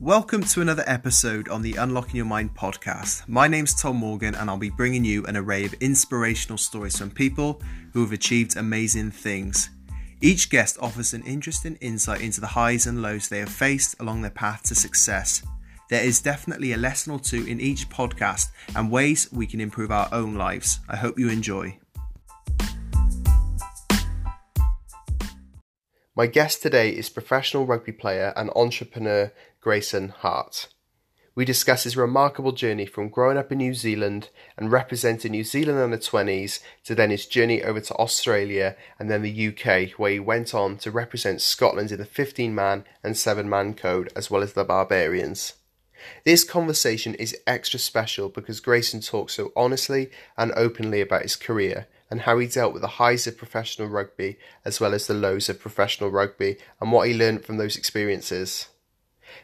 Welcome to another episode on the Unlocking Your Mind podcast. My name's Tom Morgan, and I'll be bringing you an array of inspirational stories from people who have achieved amazing things. Each guest offers an interesting insight into the highs and lows they have faced along their path to success. There is definitely a lesson or two in each podcast and ways we can improve our own lives. I hope you enjoy. My guest today is professional rugby player and entrepreneur Grayson Hart. We discuss his remarkable journey from growing up in New Zealand and representing New Zealand under 20s to then his journey over to Australia and then the UK, where he went on to represent Scotland in the 15 man and 7 man code as well as the Barbarians. This conversation is extra special because Grayson talks so honestly and openly about his career and how he dealt with the highs of professional rugby as well as the lows of professional rugby and what he learned from those experiences.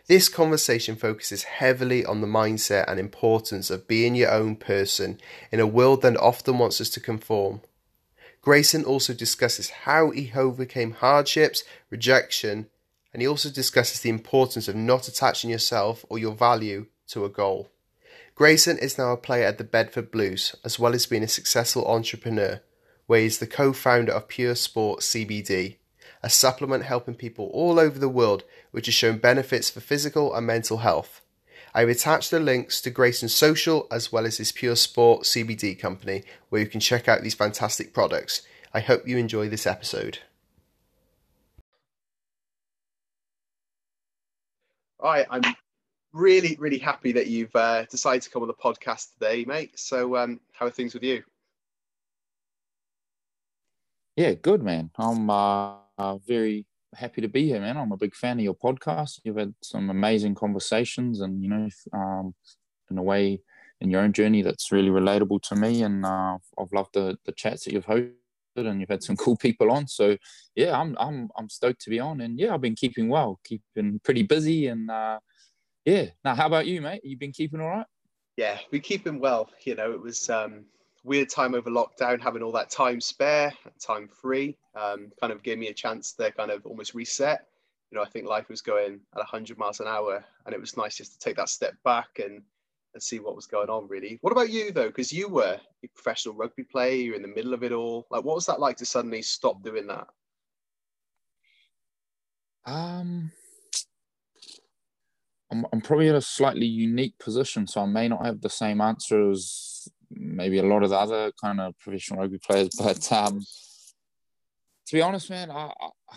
This conversation focuses heavily on the mindset and importance of being your own person in a world that often wants us to conform. Grayson also discusses how he overcame hardships, rejection, and he also discusses the importance of not attaching yourself or your value to a goal. Grayson is now a player at the Bedford Blues, as well as being a successful entrepreneur, where he is the co founder of Pure Sport CBD a supplement helping people all over the world which has shown benefits for physical and mental health. I've attached the links to Grayson's social as well as his Pure Sport CBD company where you can check out these fantastic products. I hope you enjoy this episode. All right, I'm really, really happy that you've uh, decided to come on the podcast today, mate. So, um, how are things with you? Yeah, good, man. I'm uh, very happy to be here, man. I'm a big fan of your podcast. You've had some amazing conversations, and you know, um, in a way, in your own journey, that's really relatable to me. And uh, I've loved the the chats that you've hosted, and you've had some cool people on. So yeah, I'm I'm I'm stoked to be on. And yeah, I've been keeping well, keeping pretty busy, and uh, yeah. Now, how about you, mate? You've been keeping all right? Yeah, we keeping well. You know, it was um, weird time over lockdown, having all that time spare, time free, um, kind of gave me a chance to kind of almost reset. You know, I think life was going at 100 miles an hour, and it was nice just to take that step back and and see what was going on. Really, what about you though? Because you were a professional rugby player, you're in the middle of it all. Like, what was that like to suddenly stop doing that? Um, I'm, I'm probably in a slightly unique position, so I may not have the same answer as maybe a lot of the other kind of professional rugby players. But um, to be honest, man, I, I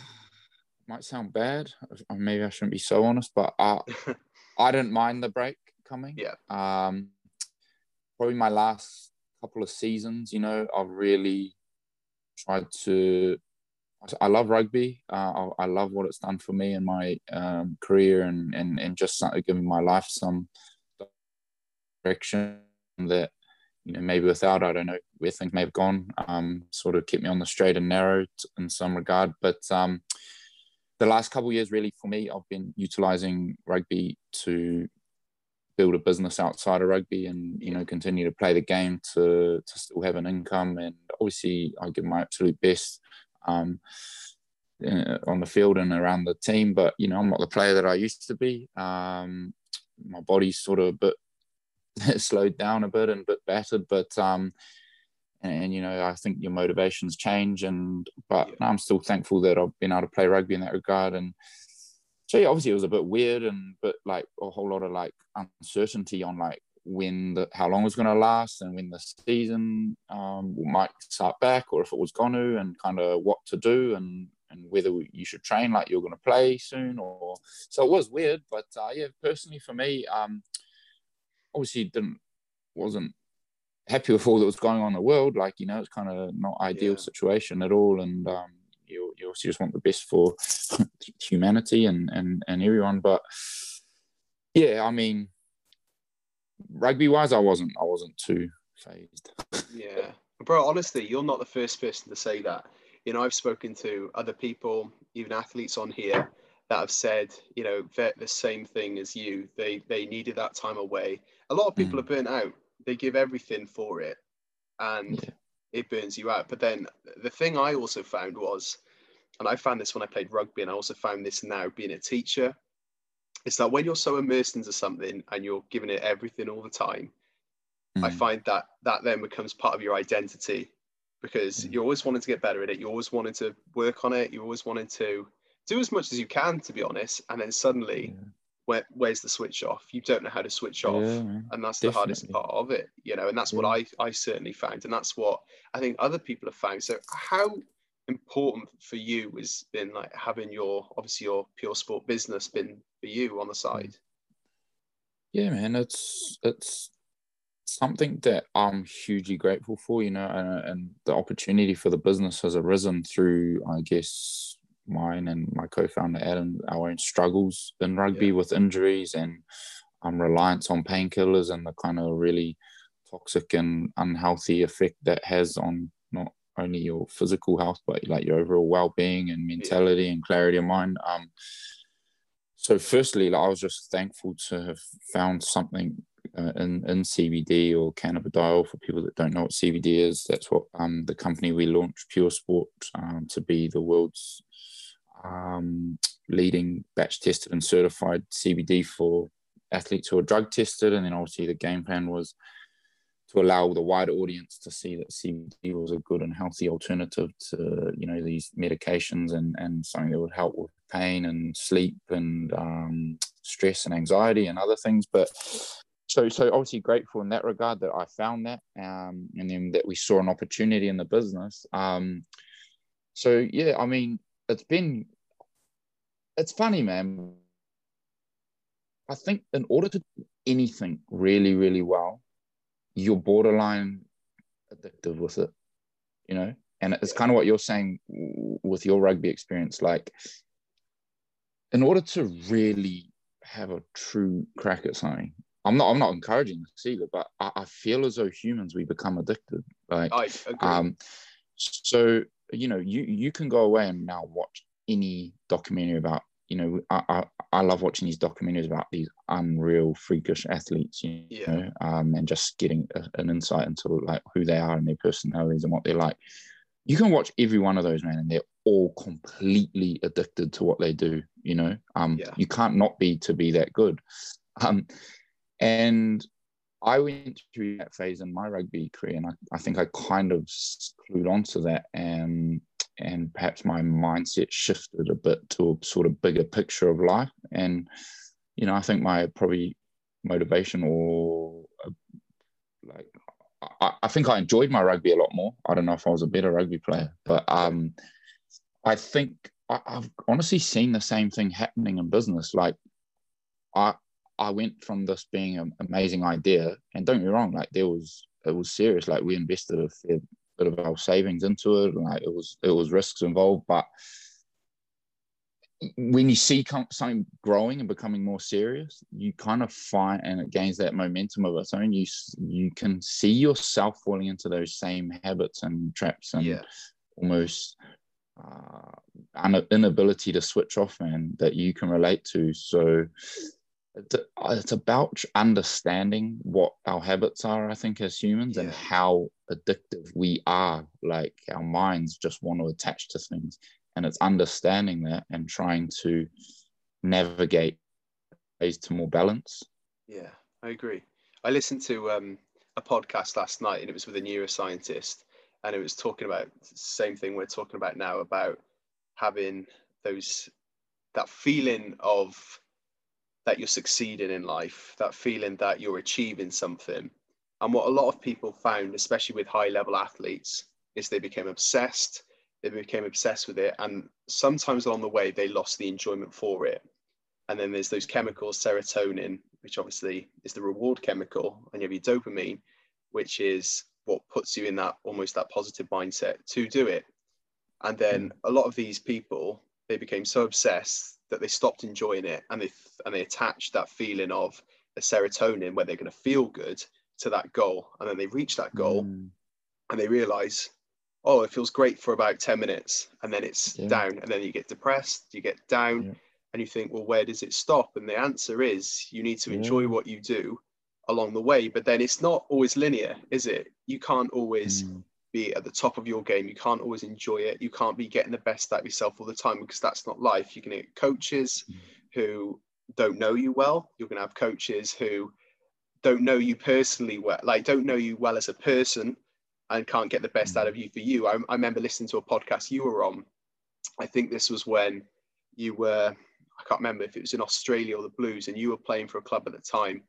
might sound bad. Maybe I shouldn't be so honest, but I, I didn't mind the break coming. Yeah. Um, probably my last couple of seasons, you know, I've really tried to. I love rugby. Uh, I, love what it's done for me and my um, career and, and, and just giving my life some direction that you know, maybe without, I don't know where things may have gone, um, sort of kept me on the straight and narrow in some regard. But um, the last couple of years, really, for me, I've been utilizing rugby to build a business outside of rugby and, you know, continue to play the game to, to still have an income. And obviously, I give my absolute best. Um, uh, on the field and around the team, but you know I'm not the player that I used to be. Um, my body's sort of a bit slowed down a bit and a bit battered, but um, and you know I think your motivations change, and but yeah. I'm still thankful that I've been able to play rugby in that regard. And so yeah, obviously it was a bit weird, and but like a whole lot of like uncertainty on like when the how long it was going to last and when the season um, might start back or if it was going to and kind of what to do and and whether you should train like you're going to play soon or so it was weird but uh, yeah personally for me um, obviously didn't wasn't happy with all that was going on in the world. Like you know, it's kind of not ideal yeah. situation at all, and um, you you obviously just want the best for humanity and and and everyone. But yeah, I mean, rugby wise, I wasn't I wasn't too phased. yeah, bro. Honestly, you're not the first person to say that. You know, I've spoken to other people, even athletes on here, that have said, you know, the same thing as you. They they needed that time away a lot of people mm. are burnt out. They give everything for it, and yeah. it burns you out. But then the thing I also found was, and I found this when I played rugby, and I also found this now being a teacher. It's that when you're so immersed into something and you're giving it everything all the time, mm. I find that that then becomes part of your identity because mm. you're always wanting to get better at it. You're always wanting to work on it. You're always wanting to do as much as you can, to be honest. And then suddenly, yeah. where, where's the switch off? You don't know how to switch off, yeah, and that's definitely. the hardest part of it. You know, and that's yeah. what I I certainly found, and that's what I think other people have found. So how important for you has been like having your obviously your pure sport business been for you on the side? Yeah, man, it's it's something that I'm hugely grateful for, you know, and, and the opportunity for the business has arisen through, I guess, mine and my co-founder Adam, our own struggles in rugby yeah. with injuries and um, reliance on painkillers and the kind of really toxic and unhealthy effect that has on not only your physical health but like your overall well-being and mentality yeah. and clarity of mind. Um, so firstly, like, I was just thankful to have found something uh, in in CBD or cannabidiol for people that don't know what CBD is. That's what um, the company we launched, Pure Sport, um, to be the world's um, leading batch tested and certified CBD for athletes who are drug tested. And then obviously the game plan was to allow the wider audience to see that CBD was a good and healthy alternative to you know these medications and and something that would help with pain and sleep and um, stress and anxiety and other things. But so so obviously grateful in that regard that I found that um, and then that we saw an opportunity in the business. Um, so yeah, I mean it's been it's funny, man. I think in order to do anything really really well you're borderline addictive with it, you know? And it's kind of what you're saying with your rugby experience. Like, in order to really have a true crack at something, I'm not I'm not encouraging this either, but I, I feel as though humans we become addicted. Like I agree. um so you know, you you can go away and now watch any documentary about you know, I, I, I, love watching these documentaries about these unreal freakish athletes, you yeah. know, um, and just getting a, an insight into like who they are and their personalities and what they're like. You can watch every one of those, man, and they're all completely addicted to what they do. You know, um, yeah. you can't not be to be that good. Um, and I went through that phase in my rugby career, and I, I think I kind of clued onto that. And and perhaps my mindset shifted a bit to a sort of bigger picture of life. And, you know, I think my probably motivation or uh, like, I, I, think I enjoyed my rugby a lot more. I don't know if I was a better rugby player, but um, I think I, I've honestly seen the same thing happening in business. Like, I, I went from this being an amazing idea, and don't get me wrong, like there was it was serious. Like we invested a fair bit of our savings into it. and Like it was it was risks involved, but when you see something growing and becoming more serious, you kind of find, and it gains that momentum of its own. You you can see yourself falling into those same habits and traps, and yeah. almost uh, an inability to switch off, man, that you can relate to. So it's about understanding what our habits are i think as humans yeah. and how addictive we are like our minds just want to attach to things and it's understanding that and trying to navigate ways to more balance yeah i agree i listened to um, a podcast last night and it was with a neuroscientist and it was talking about the same thing we're talking about now about having those that feeling of that you're succeeding in life, that feeling that you're achieving something. And what a lot of people found, especially with high level athletes, is they became obsessed. They became obsessed with it. And sometimes along the way, they lost the enjoyment for it. And then there's those chemicals, serotonin, which obviously is the reward chemical, and you have your dopamine, which is what puts you in that almost that positive mindset to do it. And then hmm. a lot of these people, they became so obsessed that they stopped enjoying it and they and they attached that feeling of the serotonin where they're going to feel good to that goal and then they reach that goal mm. and they realize oh it feels great for about 10 minutes and then it's yeah. down and then you get depressed you get down yeah. and you think well where does it stop and the answer is you need to enjoy what you do along the way but then it's not always linear is it you can't always mm be at the top of your game. You can't always enjoy it. You can't be getting the best out of yourself all the time because that's not life. You can get coaches mm. who don't know you well. You're going to have coaches who don't know you personally well, like don't know you well as a person and can't get the best out of you for you. I, I remember listening to a podcast you were on. I think this was when you were, I can't remember if it was in Australia or the Blues, and you were playing for a club at the time,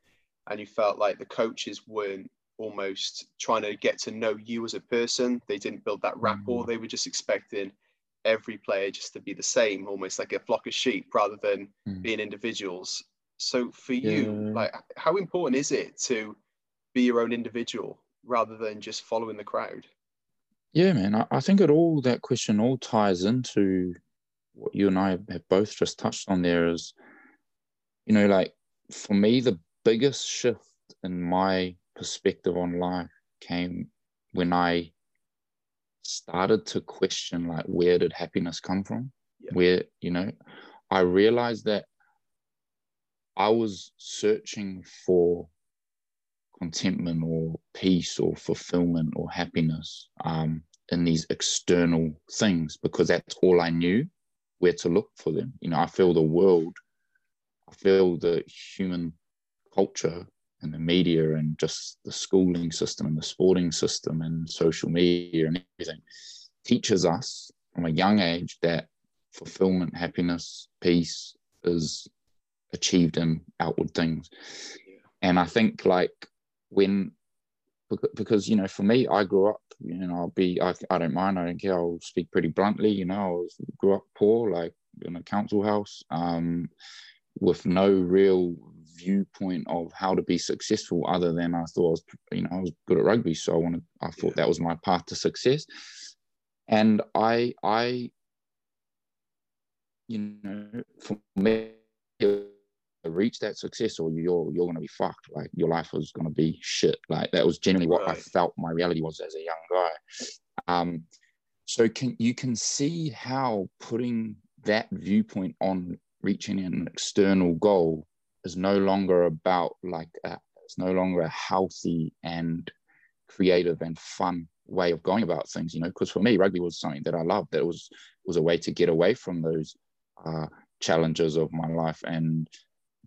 and you felt like the coaches weren't almost trying to get to know you as a person. They didn't build that rapport. Mm-hmm. They were just expecting every player just to be the same, almost like a flock of sheep rather than mm. being individuals. So for you, yeah. like how important is it to be your own individual rather than just following the crowd? Yeah, man. I, I think it all that question all ties into what you and I have both just touched on there is, you know, like for me, the biggest shift in my perspective on life came when I started to question like where did happiness come from? Yeah. Where, you know, I realized that I was searching for contentment or peace or fulfillment or happiness um, in these external things because that's all I knew where to look for them. You know, I feel the world, I feel the human culture and the media and just the schooling system and the sporting system and social media and everything teaches us from a young age that fulfillment, happiness, peace is achieved in outward things. And I think like when because you know for me I grew up you know I'll be I, I don't mind I don't care I'll speak pretty bluntly you know I was, grew up poor like in a council house um, with no real viewpoint of how to be successful other than I thought I was you know I was good at rugby so I wanted I thought that was my path to success. And I I you know for me reach that success or you're you're gonna be fucked. Like your life was gonna be shit. Like that was generally what right. I felt my reality was as a young guy. Um, so can you can see how putting that viewpoint on reaching an external goal is no longer about like a, it's no longer a healthy and creative and fun way of going about things. You know, because for me, rugby was something that I loved. That was was a way to get away from those uh, challenges of my life and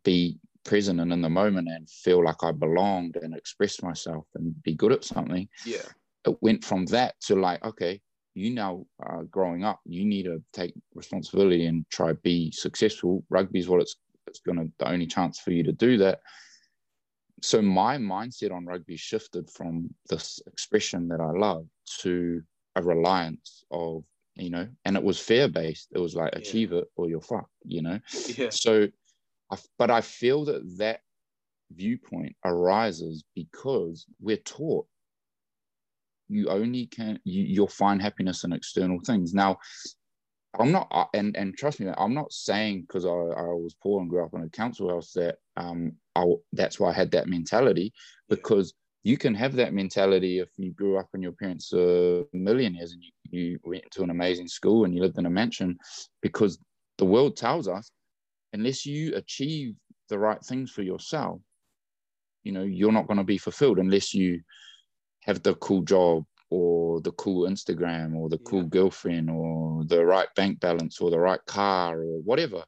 be present and in the moment and feel like I belonged and express myself and be good at something. Yeah. It went from that to like, okay, you now uh, growing up, you need to take responsibility and try be successful. Rugby is what it's it's gonna the only chance for you to do that. So my mindset on rugby shifted from this expression that I love to a reliance of, you know, and it was fear based. It was like yeah. achieve it or you're fucked, you know. Yeah. So but I feel that that viewpoint arises because we're taught you only can you, you'll find happiness in external things. Now i'm not and and trust me i'm not saying because I, I was poor and grew up in a council house that um I, that's why i had that mentality because you can have that mentality if you grew up and your parents are millionaires and you, you went to an amazing school and you lived in a mansion because the world tells us unless you achieve the right things for yourself, you know, you're not going to be fulfilled unless you have the cool job or the cool Instagram or the cool girlfriend or the right bank balance or the right car or whatever.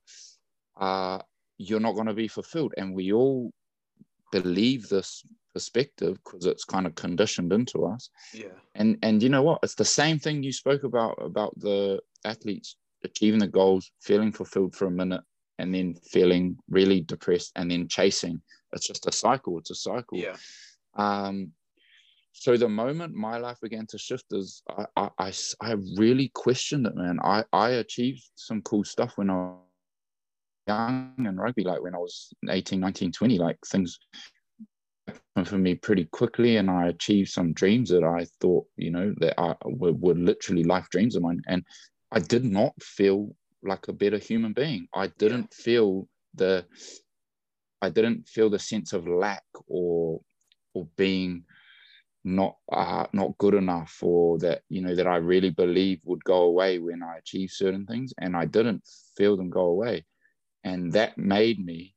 Uh, you're not going to be fulfilled. And we all believe this perspective because it's kind of conditioned into us. Yeah. And and you know what? It's the same thing you spoke about about the athletes achieving the goals, feeling fulfilled for a minute, and then feeling really depressed and then chasing. It's just a cycle. It's a cycle. Yeah. Um, so the moment my life began to shift is I, I, I, I really questioned it, man. I, I achieved some cool stuff when I was young and rugby, like when I was 18, 19, 20, like things happened for me pretty quickly and I achieved some dreams that I thought, you know, that I were, were literally life dreams of mine. And I did not feel like a better human being. I didn't yeah. feel the I didn't feel the sense of lack or or being not uh, not good enough or that you know that I really believe would go away when I achieve certain things and I didn't feel them go away and that made me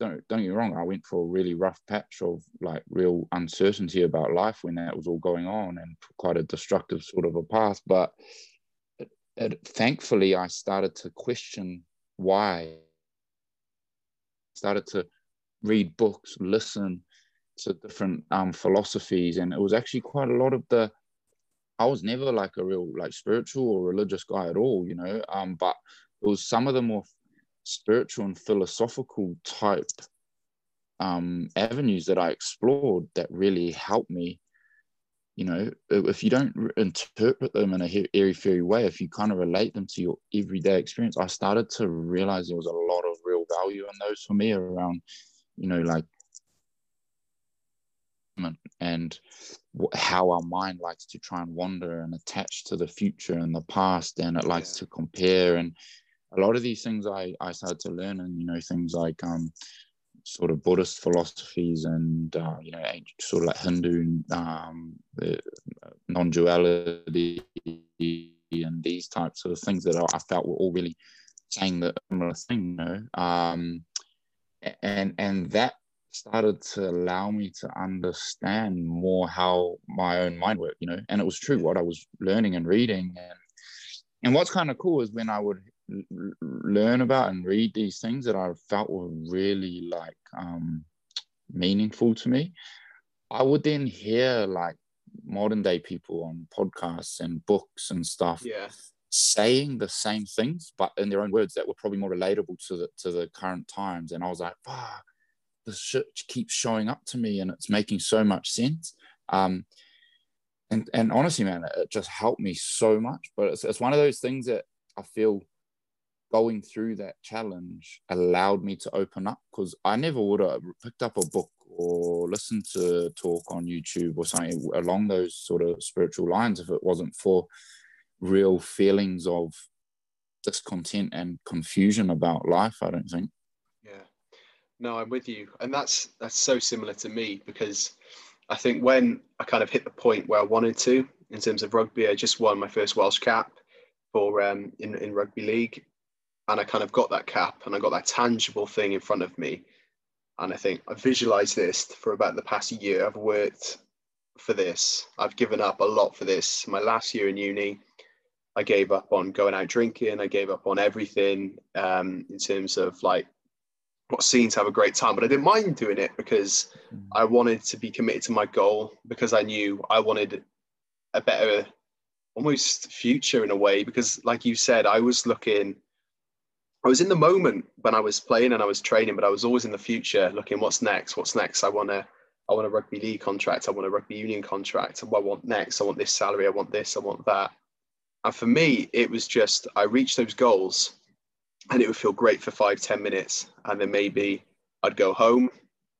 don't don't get me wrong I went for a really rough patch of like real uncertainty about life when that was all going on and quite a destructive sort of a path but it, thankfully I started to question why started to read books, listen to different um, philosophies, and it was actually quite a lot of the. I was never like a real like spiritual or religious guy at all, you know. Um, but it was some of the more spiritual and philosophical type um, avenues that I explored that really helped me. You know, if you don't interpret them in a airy fairy way, if you kind of relate them to your everyday experience, I started to realize there was a lot of real value in those for me around, you know, like and how our mind likes to try and wander and attach to the future and the past and it likes yeah. to compare and a lot of these things I, I started to learn and you know things like um sort of Buddhist philosophies and uh, you know sort of like Hindu um, non-duality and these types of things that I felt were all really saying the similar thing, you know, um, and and that started to allow me to understand more how my own mind worked, you know, and it was true what I was learning and reading. And and what's kind of cool is when I would learn about and read these things that I felt were really like um, meaningful to me, I would then hear like modern day people on podcasts and books and stuff yeah. saying the same things, but in their own words that were probably more relatable to the to the current times. And I was like, ah, this shit keeps showing up to me, and it's making so much sense." Um, and and honestly, man, it just helped me so much. But it's, it's one of those things that I feel going through that challenge allowed me to open up because I never would have picked up a book or listened to talk on YouTube or something along those sort of spiritual lines if it wasn't for real feelings of discontent and confusion about life. I don't think. Yeah, no, I'm with you, and that's that's so similar to me because I think when I kind of hit the point where I wanted to in terms of rugby, I just won my first Welsh cap for um, in in rugby league, and I kind of got that cap and I got that tangible thing in front of me. And I think I visualized this for about the past year. I've worked for this. I've given up a lot for this. My last year in uni, I gave up on going out drinking. I gave up on everything um, in terms of like what seemed to have a great time, but I didn't mind doing it because mm. I wanted to be committed to my goal because I knew I wanted a better, almost future in a way. Because, like you said, I was looking I was in the moment when I was playing and I was training, but I was always in the future looking what's next, what's next. I want a, I want a rugby league contract. I want a rugby union contract. What I want next. I want this salary. I want this. I want that. And for me, it was just I reached those goals, and it would feel great for five, ten minutes, and then maybe I'd go home,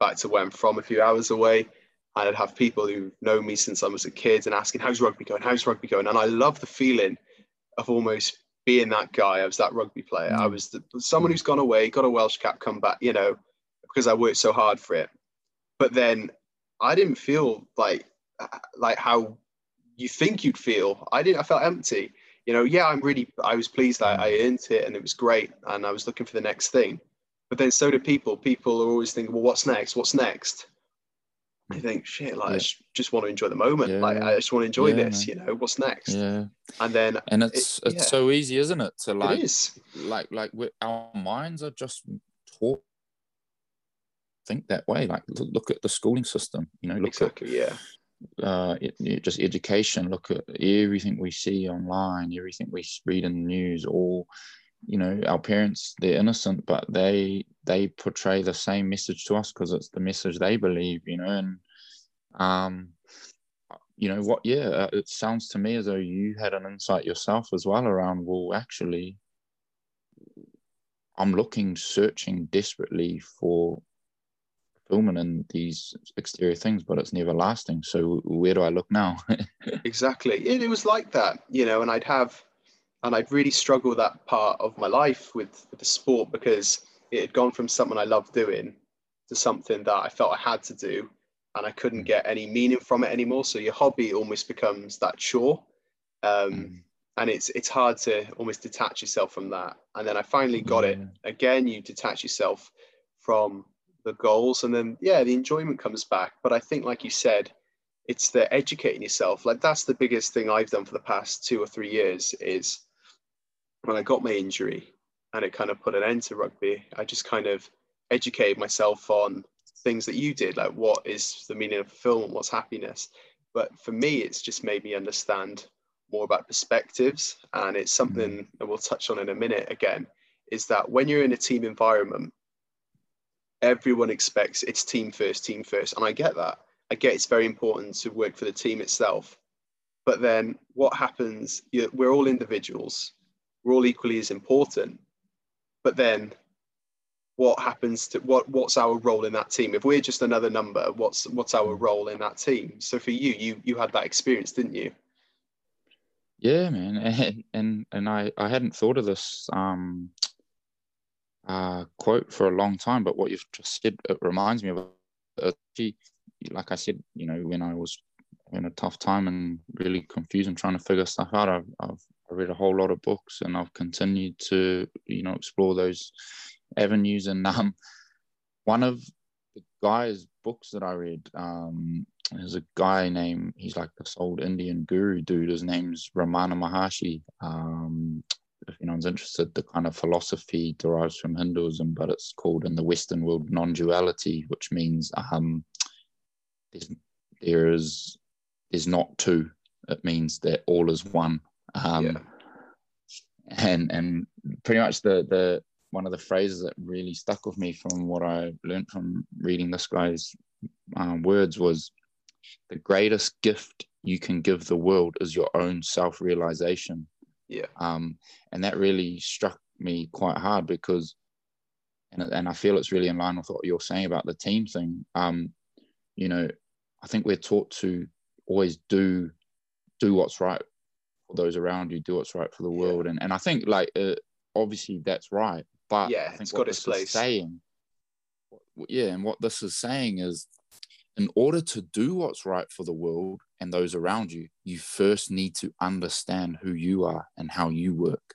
back to where I'm from, a few hours away, and I'd have people who know me since I was a kid and asking, "How's rugby going? How's rugby going?" And I love the feeling of almost being that guy. I was that rugby player. Mm. I was the, someone who's gone away, got a Welsh cap, come back, you know, because I worked so hard for it. But then I didn't feel like like how you think you'd feel. I didn't. I felt empty. You know, yeah, I'm really. I was pleased I, I earned it, and it was great, and I was looking for the next thing. But then so do people. People are always thinking, well, what's next? What's next? I think shit, like yeah. I just want to enjoy the moment. Yeah. Like I just want to enjoy yeah, this, man. you know, what's next? Yeah. And then and it's it, it's so easy, isn't it? To like it is. like like our minds are just taught think that way. Like look, look at the schooling system, you know, look exactly, at yeah. Uh, it, it, just education. Look at everything we see online, everything we read in the news. All, you know, our parents they're innocent, but they they portray the same message to us because it's the message they believe, you know, and um, you know what? Yeah, uh, it sounds to me as though you had an insight yourself as well around. Well, actually, I'm looking, searching desperately for fulfillment in these exterior things, but it's never lasting. So where do I look now? exactly. It, it was like that, you know, and I'd have, and I'd really struggled that part of my life with, with the sport because it had gone from something I loved doing to something that I felt I had to do and I couldn't mm. get any meaning from it anymore. So your hobby almost becomes that chore. Um, mm. And it's it's hard to almost detach yourself from that. And then I finally got it. Again, you detach yourself from the goals, and then yeah, the enjoyment comes back. But I think, like you said, it's the educating yourself. Like that's the biggest thing I've done for the past two or three years is when I got my injury and it kind of put an end to rugby. I just kind of educated myself on things that you did, like what is the meaning of film, what's happiness. But for me, it's just made me understand more about perspectives. And it's something mm. that we'll touch on in a minute again is that when you're in a team environment, everyone expects it's team first, team first. And I get that. I get it's very important to work for the team itself. But then what happens? We're all individuals, we're all equally as important. But then what happens to what what's our role in that team if we're just another number what's what's our role in that team so for you you you had that experience didn't you yeah man and and, and i i hadn't thought of this um uh, quote for a long time, but what you've just said it reminds me of. Like I said, you know, when I was in a tough time and really confused and trying to figure stuff out, I've, I've read a whole lot of books and I've continued to, you know, explore those avenues. And um, one of the guy's books that I read, um, there's a guy named, he's like this old Indian guru dude. His name's Ramana Maharshi. Um, if anyone's interested, the kind of philosophy derives from Hinduism, but it's called in the Western world non-duality, which means um, there's, there is there's not two. It means that all is one. Um, yeah. And and pretty much the the one of the phrases that really stuck with me from what I learned from reading this guy's um, words was the greatest gift you can give the world is your own self-realization yeah. Um, and that really struck me quite hard because, and, and I feel it's really in line with what you're saying about the team thing. Um, you know, I think we're taught to always do do what's right for those around you, do what's right for the world, yeah. and and I think like uh, obviously that's right, but yeah, I think it's got its place. Saying, yeah, and what this is saying is, in order to do what's right for the world, and those around you, you first need to understand who you are and how you work.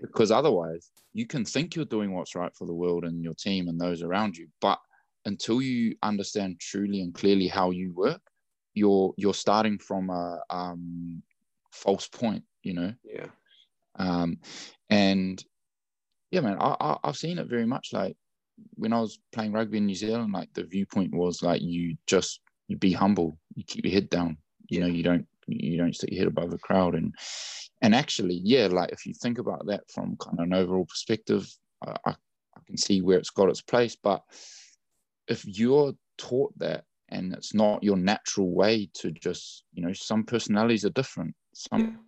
Because otherwise, you can think you're doing what's right for the world and your team and those around you, but until you understand truly and clearly how you work, you're you're starting from a um, false point, you know. Yeah. Um, and yeah, man, I, I I've seen it very much. Like when I was playing rugby in New Zealand, like the viewpoint was like you just you be humble, you keep your head down, you know you don't you don't stick your head above the crowd and and actually yeah like if you think about that from kind of an overall perspective I, I, I can see where it's got its place but if you're taught that and it's not your natural way to just you know some personalities are different some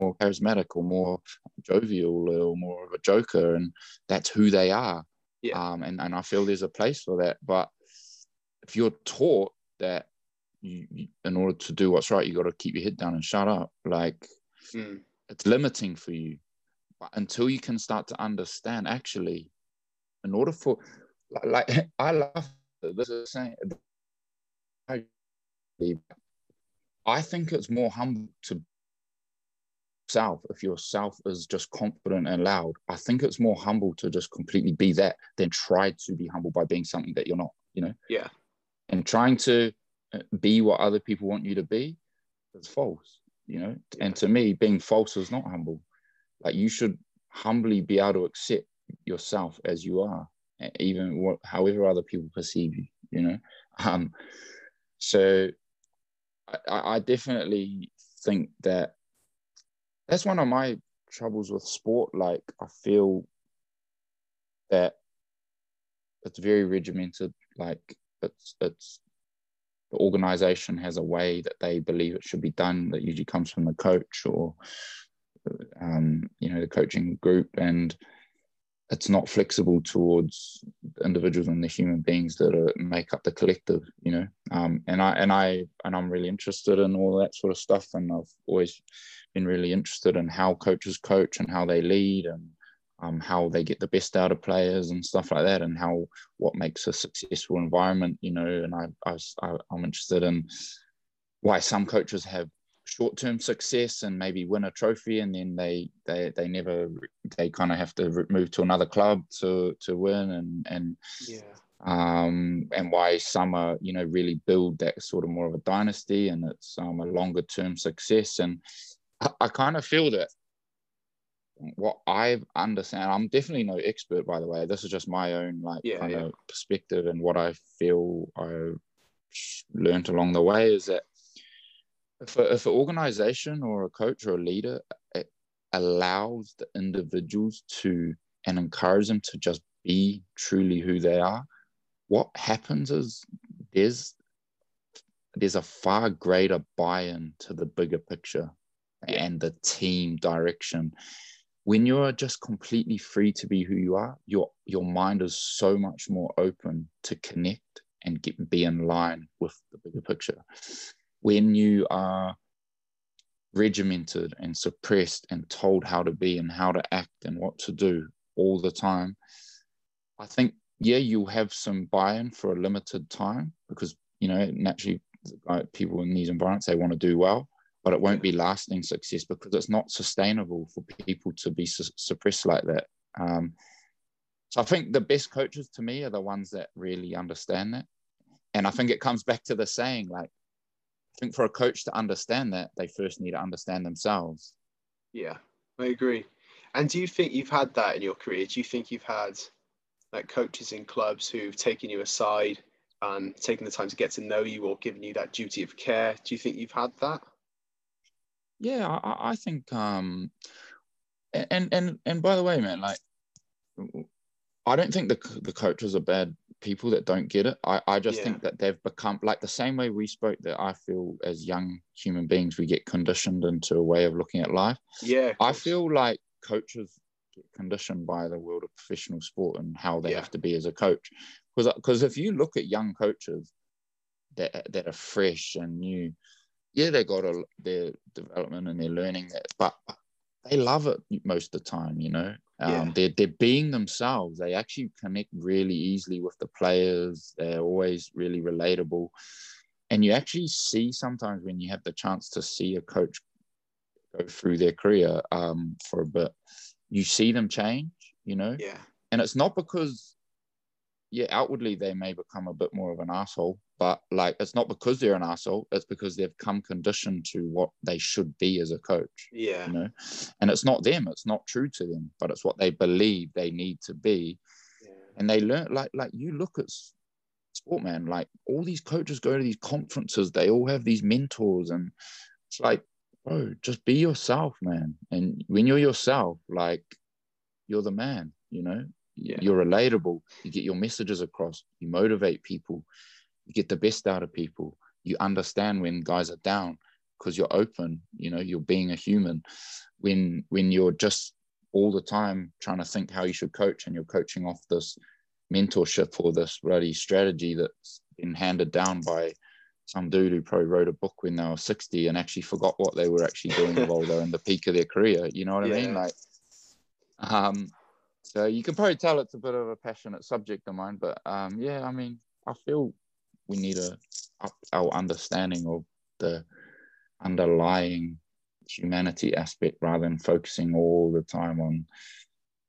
more charismatic or more jovial or more of a joker and that's who they are yeah. um and, and i feel there's a place for that but if you're taught that you, you, in order to do what's right, you got to keep your head down and shut up. Like mm. it's limiting for you. But until you can start to understand, actually, in order for like, like I love this is saying. I think it's more humble to self if your self is just confident and loud i think it's more humble to just completely be that than try to be humble by being something that you're not you know? Yeah. And trying to be what other people want you to be is false you know? And to me being false is not humble. Like you should humbly be able to accept yourself as you are even what however other people perceive you you know? Um so I, I definitely think that that's one of my troubles with sport. Like i feel that it's very regimented. Like it's it's the organization has a way that they believe it should be done that usually comes from the coach or um, you know the coaching group. And it's not flexible towards individuals and the human beings that are, make up the collective you know um, and i and i and i'm really interested in all that sort of stuff and i've always been really interested in how coaches coach and how they lead and um, how they get the best out of players and stuff like that, and how what makes a successful environment, you know. And I, I, I I'm interested in why some coaches have short-term success and maybe win a trophy and then they they they never they kind of have to move to another club to to win and and yeah um and why some are you know really build that sort of more of a dynasty and it's um a longer term success and I, I kind of feel that what I understand, I'm definitely no expert, by the way. This is just my own like Yeah, kind yeah. of perspective and what I feel I learned along the way is that if, a, if an organization or a coach or a leader eh, allows the individuals to and encourage them to just be truly who they are, what happens is there's there's a far greater buy-in to the bigger picture and the team direction. When you're just completely free to be who you are your your mind is so much more open to connect and get be in line with the bigger picture when you are regimented and suppressed and told how to be and how to act and what to do all the time i think yeah you'll have some buy-in for a limited time because you know naturally people in these environments they want to do well but it won't be lasting success because it's not sustainable for people to be su- suppressed like that. Um, so I think the best coaches to me are the ones that really understand that. And I think it comes back to the saying, like, think for a coach to understand that, they first need to understand themselves. Yeah, I agree. And do you think you've had that in your career? Do you think you've had like coaches in clubs who've taken you aside and taken the time to get to know you or given you that duty of care? Do you think you've had that? Yeah, I, I think, um, and and and by the way, man, like, I don't think the the coaches are bad people that don't get it. I I just Yeah. think that they've become like the same way we spoke that I feel as young human beings we get conditioned into a way of looking at life. Yeah. I feel like coaches get conditioned by the world of professional sport and how they Yeah. have to be as a coach. Because because if you look at young coaches that that are fresh and new, yeah, they got a, their development and their learning, that, but they love it most of the time. You know, um, Yeah. they're they're being themselves. They actually connect really easily with the players. They're always really relatable, and you actually see sometimes when you have the chance to see a coach go through their career um, for a bit, you see them change. You know, Yeah. and it's not because yeah outwardly they may become a bit more of an asshole but like it's not because they're an asshole it's because they've come conditioned to what they should be as a coach Yeah. you know and it's not them it's not true to them but it's what they believe they need to be Yeah. and they learn like like you look at sport man like all these coaches go to these conferences they all have these mentors and it's like bro just be yourself man and when you're yourself like you're the man you know Yeah. you're relatable. You get your messages across. You motivate people. You get the best out of people. You understand when guys are down because you're open you know you're being a human. When when you're just all the time trying to think how you should coach and you're coaching off this mentorship or this bloody strategy that's been handed down by some dude who probably wrote a book when they were 60 and actually forgot what they were actually doing while they're in the peak of their career. You know what i mean? Like um so you can probably tell it's a bit of a passionate subject of mine but um yeah i mean i feel we need to up our understanding of the underlying humanity aspect rather than focusing all the time on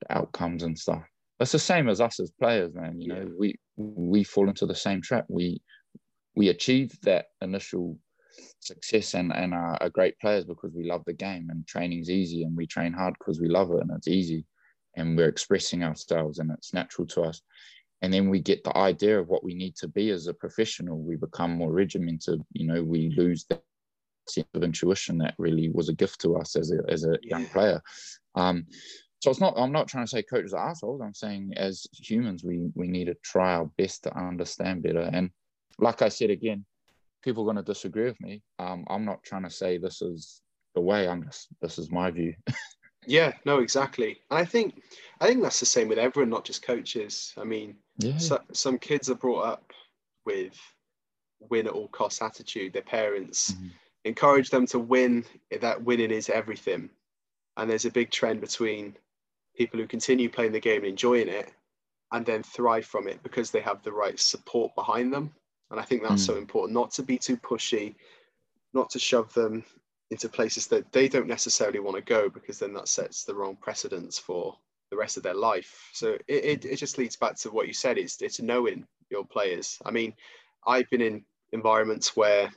the outcomes and stuff. It's the same as us as players, man. You know, we we fall into the same trap. We we achieve that initial success and, and are, are great players because we love the game and training's easy and we train hard because we love it and it's easy and we're expressing ourselves and it's natural to us. And then we get the idea of what we need to be as a professional. We become more regimented. You know, we lose that sense of intuition that really was a gift to us as a as a young Yeah. player. Um, so it's not. I'm not trying to say coaches are assholes. I'm saying as humans, we we need to try our best to understand better. And like I said again, people are going to disagree with me. Um, I'm not trying to say this is the way. I'm just this is my view. Yeah, no, exactly. And I think I think that's the same with everyone, not just coaches. I mean, Yeah. so, some kids are brought up with win at all costs attitude. Their parents Mhm. encourage them to win. That winning is everything. And there's a big trend between people who continue playing the game and enjoying it, and then thrive from it because they have the right support behind them. And I think that's so important, not to be too pushy, not to shove them into places that they don't necessarily want to go because then that sets the wrong precedents for the rest of their life. So it, it, it just leads back to what you said. It's it's knowing your players. I mean, I've been in environments where,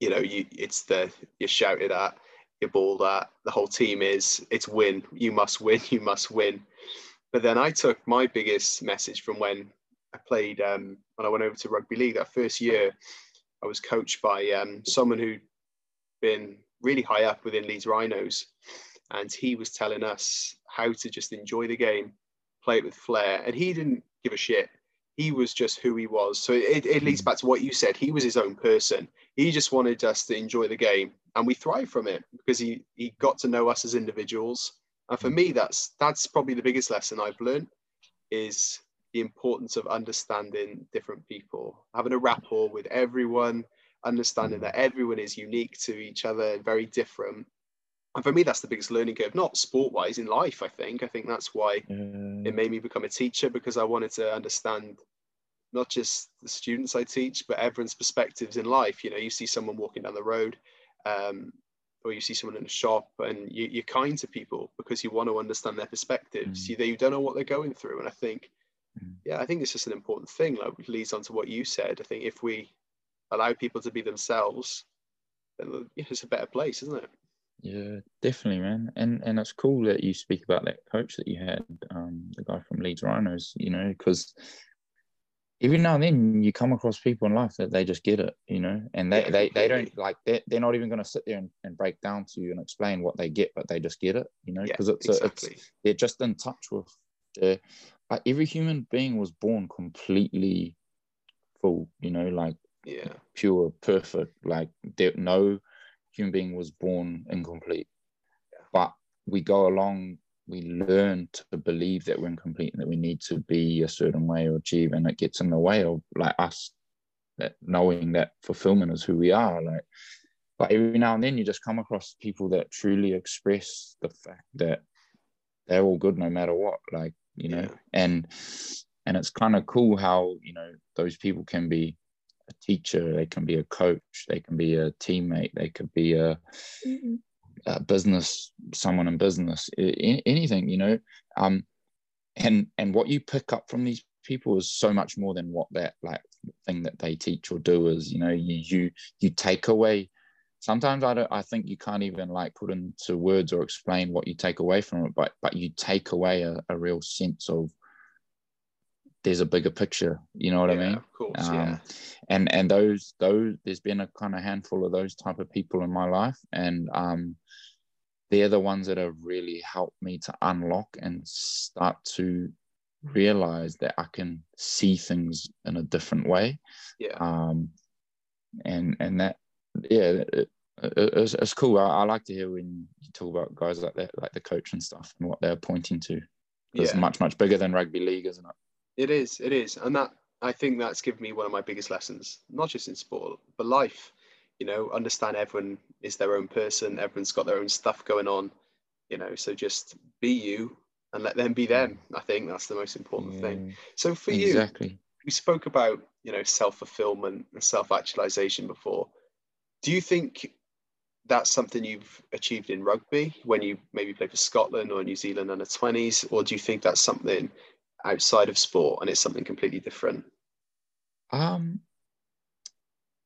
you know, you it's the you're shouted at, you're ball that the whole team is it's win you must win you must win but then i took my biggest message from when i played um, when i went over to rugby league that first year i was coached by um, someone who'd been really high up within leeds rhinos. And he was telling us how to just enjoy the game play it with flair. And he didn't give a shit. He was just who he was. So it, it leads back to what you said. He was his own person. He just wanted us to enjoy the game. And we thrive from it because he he got to know us as individuals. And for me that's that's probably the biggest lesson i've learned is the importance of understanding different people having a rapport with everyone understanding that everyone is unique to each other very different. And for me that's the biggest learning curve not sport wise in life i think. I think that's why Mm. it made me become a teacher because i wanted to understand not just the students i teach but everyone's perspectives in life. You know you see someone walking down the road um, or you see someone in a shop and you, you're kind to people because you want to understand their perspectives. Mm. you, you don't know what they're going through. And i think Mm. yeah i think it's just an important thing like leads on to what you said. I think if we allow people to be themselves then it's a better place isn't it Yeah, definitely, man. And and it's cool that you speak about that coach that you had, um, the guy from Leeds Rhinos, you know, because every now and then you come across people in life that they just get it, you know, and they, Yeah, they, they don't like they're, they're not even going to sit there and, and break down to you and explain what they get, but they just get it, you know, yeah because it's, a, exactly it's they're just in touch with the like every human being was born completely full, you know, like yeah pure, perfect. Like there, no human being was born incomplete. But we go along, we learn to believe that we're incomplete and that we need to be a certain way or achieve, and it gets in the way of like us that knowing that fulfillment is who we are. Like, but every now and then you just come across people that truly express the fact that they're all good no matter what. Like, you know, Yeah. and and it's kind of cool how you know those people can be a teacher, they can be a coach, they can be a teammate, they could be a, a business, someone in business, anything, you know. Um, and and what you pick up from these people is so much more than what that like thing that they teach or do is. You know, you you you take away. Sometimes I don't. I think you can't even like put into words or explain what you take away from it, but but you take away a, a real sense of there's a bigger picture. You know what I Yeah, mean? of course Um, yeah and and those those there's been a kind of handful of those type of people in my life and um they're the ones that have really helped me to unlock and start to realize that I can see things in a different way. Yeah. Um and and that yeah it, it, it's, it's cool. I, I like to hear when you talk about guys like that like the coach and stuff and what they're pointing to. It's yeah. much much bigger than rugby league isn't it It is, it is. And that I think that's given me one of my biggest lessons, not just in sport, but life. You know, understand everyone is their own person, everyone's got their own stuff going on, you know, so just be you and let them be them. I think that's the most important thing. So for you, exactly we spoke about, you know, self-fulfillment and self-actualization before. Do you think that's something you've achieved in rugby when you maybe played for Scotland or New Zealand under 20s? Or do you think that's something outside of sport and it's something completely different? Um,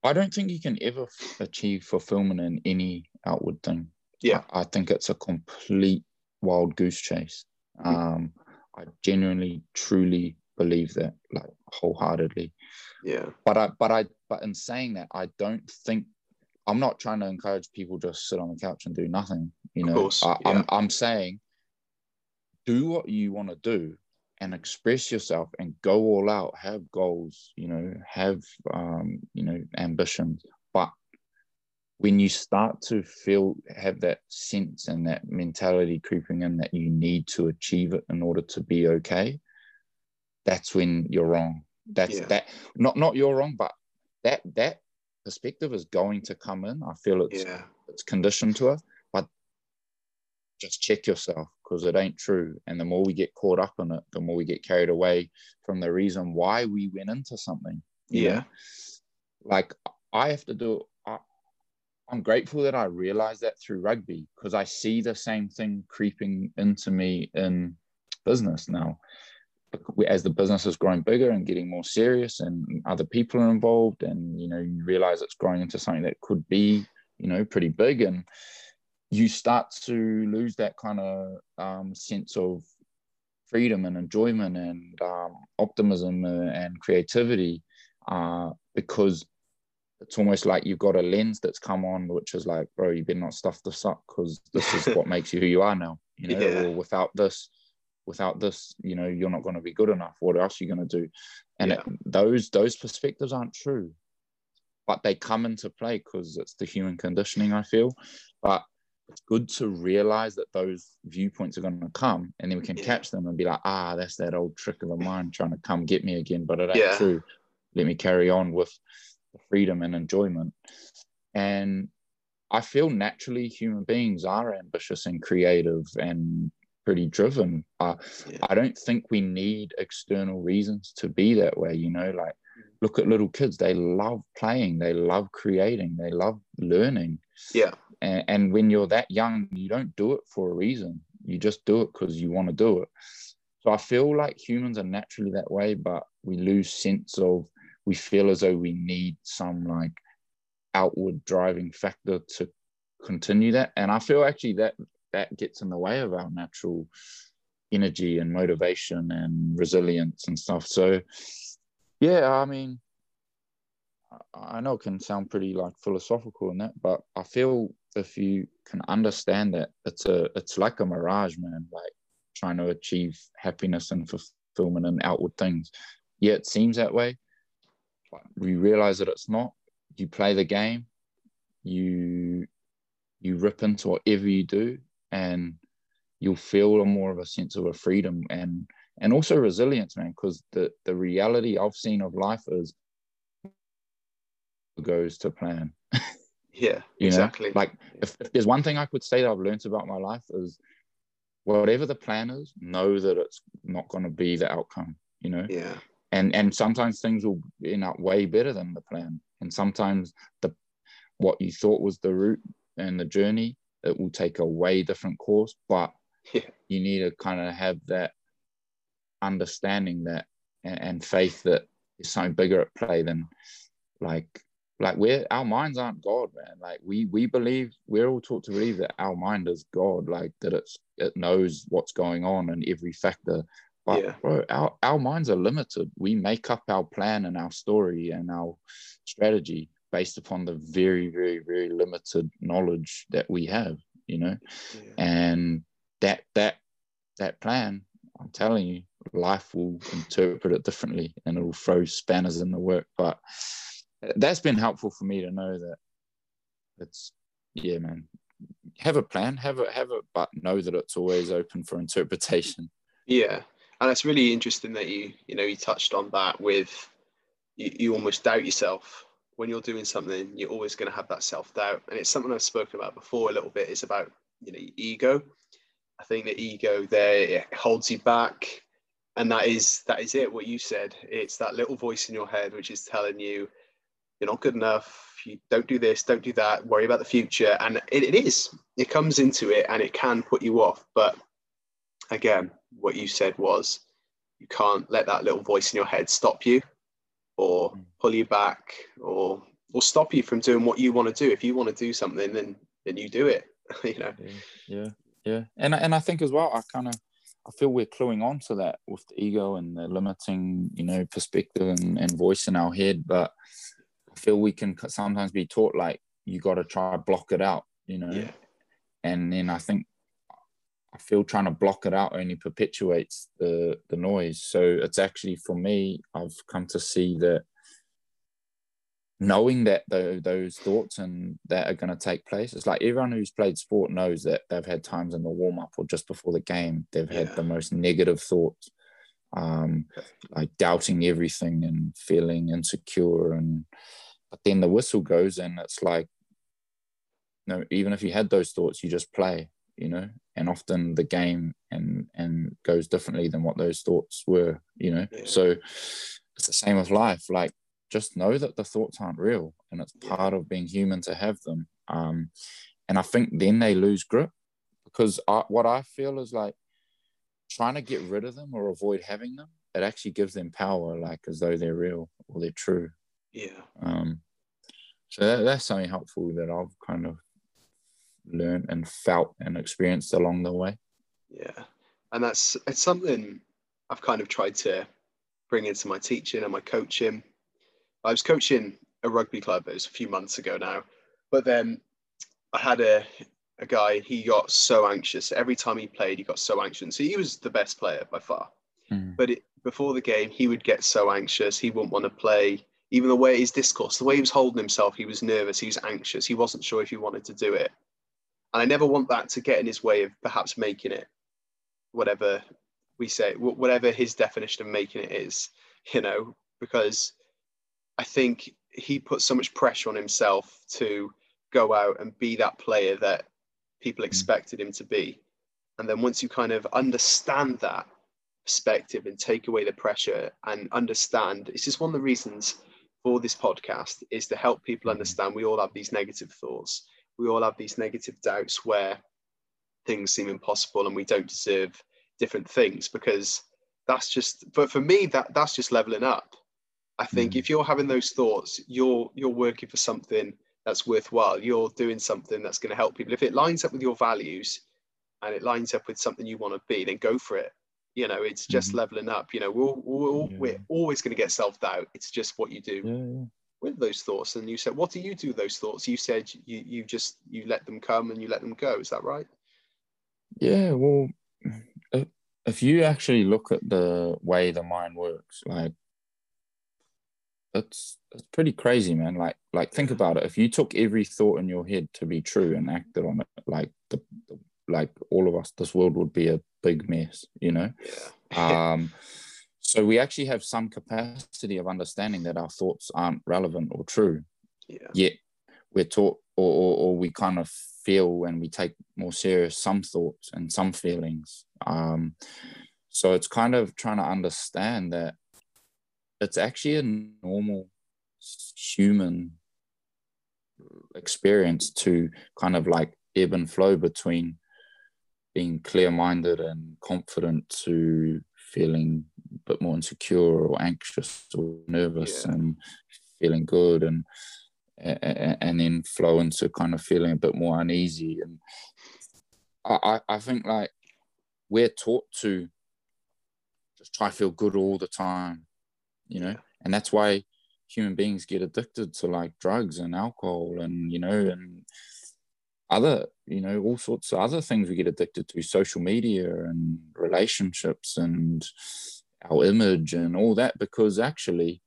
I don't think you can ever f- achieve fulfillment in any outward thing. Yeah. I, I think it's a complete wild goose chase. Mhm. Um, I genuinely, truly believe that, like wholeheartedly. Yeah. But I, but I, but in saying that, I don't think I'm not trying to encourage people to sit on the couch and do nothing. You know, course, I, yeah. I'm, I'm saying, do what you want to do and express yourself and go all out have goals you know have um you know ambitions but when you start to feel have that sense and that mentality creeping in that you need to achieve it in order to be okay that's when you're wrong that's Yeah. that not not you're wrong but that that perspective is going to come in i feel it's Yeah. it's conditioned to us, but just check yourself because it ain't true. And the more we get caught up in it, the more we get carried away from the reason why we went into something. you know? Yeah. Like I have to do, I, I'm grateful that I realized that through rugby because I see the same thing creeping into me in business now. As the business is growing bigger and getting more serious, and other people are involved, and you know, you realize it's growing into something that could be, you know, pretty big. And you start to lose that kind of um, sense of freedom and enjoyment and um, optimism and creativity uh, because it's almost like you've got a lens that's come on which is like bro you better not stuff this up because this is what makes you who you are now you know yeah. or without this without this you know you're not going to be good enough what else are you going to do and yeah. it, those those perspectives aren't true but they come into play because it's the human conditioning i feel but it's good to realize that those viewpoints are going to come and then we can yeah. catch them and be like ah that's that old trick of the mind trying to come get me again but it ain't yeah. true. Let me carry on with the freedom and enjoyment. And i feel naturally human beings are ambitious and creative and pretty driven. Uh, yeah. i don't think we need external reasons to be that way you know like look at little kids. They love playing. They love creating. They love learning. Yeah and, and when you're that young, you don't do it for a reason. You just do it because you want to do it. So I feel like humans are naturally that way, but we lose sense of we feel as though we need some like outward driving factor to continue that. And I feel actually that that gets in the way of our natural energy and motivation and resilience and stuff. So yeah, I mean, I know it can sound pretty like philosophical in that, but I feel if you can understand that it's a it's like a mirage, man, like trying to achieve happiness and fulfillment and outward things. Yeah, it seems that way. But we realize that it's not. You play the game, you you rip into whatever you do, and you'll feel a more of a sense of a freedom and and also resilience, man. Because the the reality I've seen of life is goes to plan. Yeah, you exactly. Know? Like if, if there's one thing I could say that I've learned about my life is whatever the plan is, know that it's not going to be the outcome. You know. Yeah. And and sometimes things will end up way better than the plan, and sometimes the what you thought was the route and the journey it will take a way different course, but yeah. you need to kind of have that understanding that and, and faith that there's something bigger at play than like like we're our minds aren't god man. Like we we believe we're all taught to believe that our mind is god like that it's it knows what's going on and every factor. But yeah. bro, our, our minds are limited. We make up our plan and our story and our strategy based upon the very very very limited knowledge that we have you know? Yeah. and that that that plan i'm telling you life will interpret it differently and it'll throw spanners in the work. But that's been helpful for me to know that it's yeah man have a plan have a have a but know that it's always open for interpretation. Yeah and it's really interesting that you you know you touched on that with you, you almost doubt yourself when you're doing something you're always going to have that self-doubt and it's something i've spoken about before a little bit It's about you know ego. I think the ego there holds you back and that is that is it what you said. It's that little voice in your head which is telling you you're not good enough you don't do this don't do that worry about the future and it, it is it comes into it and it can put you off but again what you said was you can't let that little voice in your head stop you or mm. pull you back or or stop you from doing what you want to do if you want to do something then then you do it you know yeah yeah, yeah. and and i think as well i kind of I feel we're cluing on to that with the ego and the limiting, you know, perspective and, and voice in our head. But feel we can sometimes be taught like you got to try block it out, you know. Yeah. And then I think I feel trying to block it out only perpetuates the the noise. So it's actually for me, I've come to see that knowing that the, those thoughts and that are going to take place it's like everyone who's played sport knows that they've had times in the warm-up or just before the game they've had yeah. the most negative thoughts um, like doubting everything and feeling insecure and but then the whistle goes and it's like, you know, even if you had those thoughts, you just play, you know, and often the game and and goes differently than what those thoughts were, you know. Yeah. So it's the same with life. Like just know that the thoughts aren't real and it's part of being human to have them. Um, and I think then they lose grip because I, what I feel is like trying to get rid of them or avoid having them, it actually gives them power, like as though they're real or they're true. Yeah. Um, so that, that's something helpful that I've kind of learned and felt and experienced along the way. Yeah. And that's it's something I've kind of tried to bring into my teaching and my coaching. I was coaching a rugby club, it was a few months ago now, but then I had a, a guy, he got so anxious. Every time he played, he got so anxious. So he was the best player by far. Mm. But it, before the game, he would get so anxious. He wouldn't want to play. Even the way his discourse, the way he was holding himself, he was nervous. He was anxious. He wasn't sure if he wanted to do it. And I never want that to get in his way of perhaps making it whatever we say, whatever his definition of making it is, you know, because I think he put so much pressure on himself to go out and be that player that people mm. expected him to be. And then once you kind of understand that perspective and take away the pressure and understand, it's just one of the reasons for this podcast is to help people mm-hmm. understand we all have these negative thoughts. We all have these negative doubts where things seem impossible and we don't deserve different things because that's just but for me that that's just leveling up i think mm. if you're having those thoughts you're you're working for something that's worthwhile you're doing something that's going to help people if it lines up with your values and it lines up with something you want to be then go for it you know it's just mm-hmm. leveling up you know we're, we're, yeah. we're always going to get self-doubt it's just what you do yeah, yeah. with those thoughts and you said what do you do with those thoughts you said you you just you let them come and you let them go is that right yeah well if you actually look at the way the mind works, like it's it's pretty crazy, man. Like like think about it. If you took every thought in your head to be true and acted on it, like the like all of us, this world would be a big mess, you know. Yeah. um, so we actually have some capacity of understanding that our thoughts aren't relevant or true. Yeah. Yet we're taught, or, or, or we kind of feel and we take more serious some thoughts and some feelings. Um, so it's kind of trying to understand that it's actually a normal human experience to kind of like ebb and flow between being clear-minded and confident to feeling a bit more insecure or anxious or nervous yeah. and feeling good and and then flow into kind of feeling a bit more uneasy. And I, I think like we're taught to just try to feel good all the time, you know, and that's why human beings get addicted to like drugs and alcohol and you know and other you know all sorts of other things we get addicted to social media and relationships and our image and all that because actually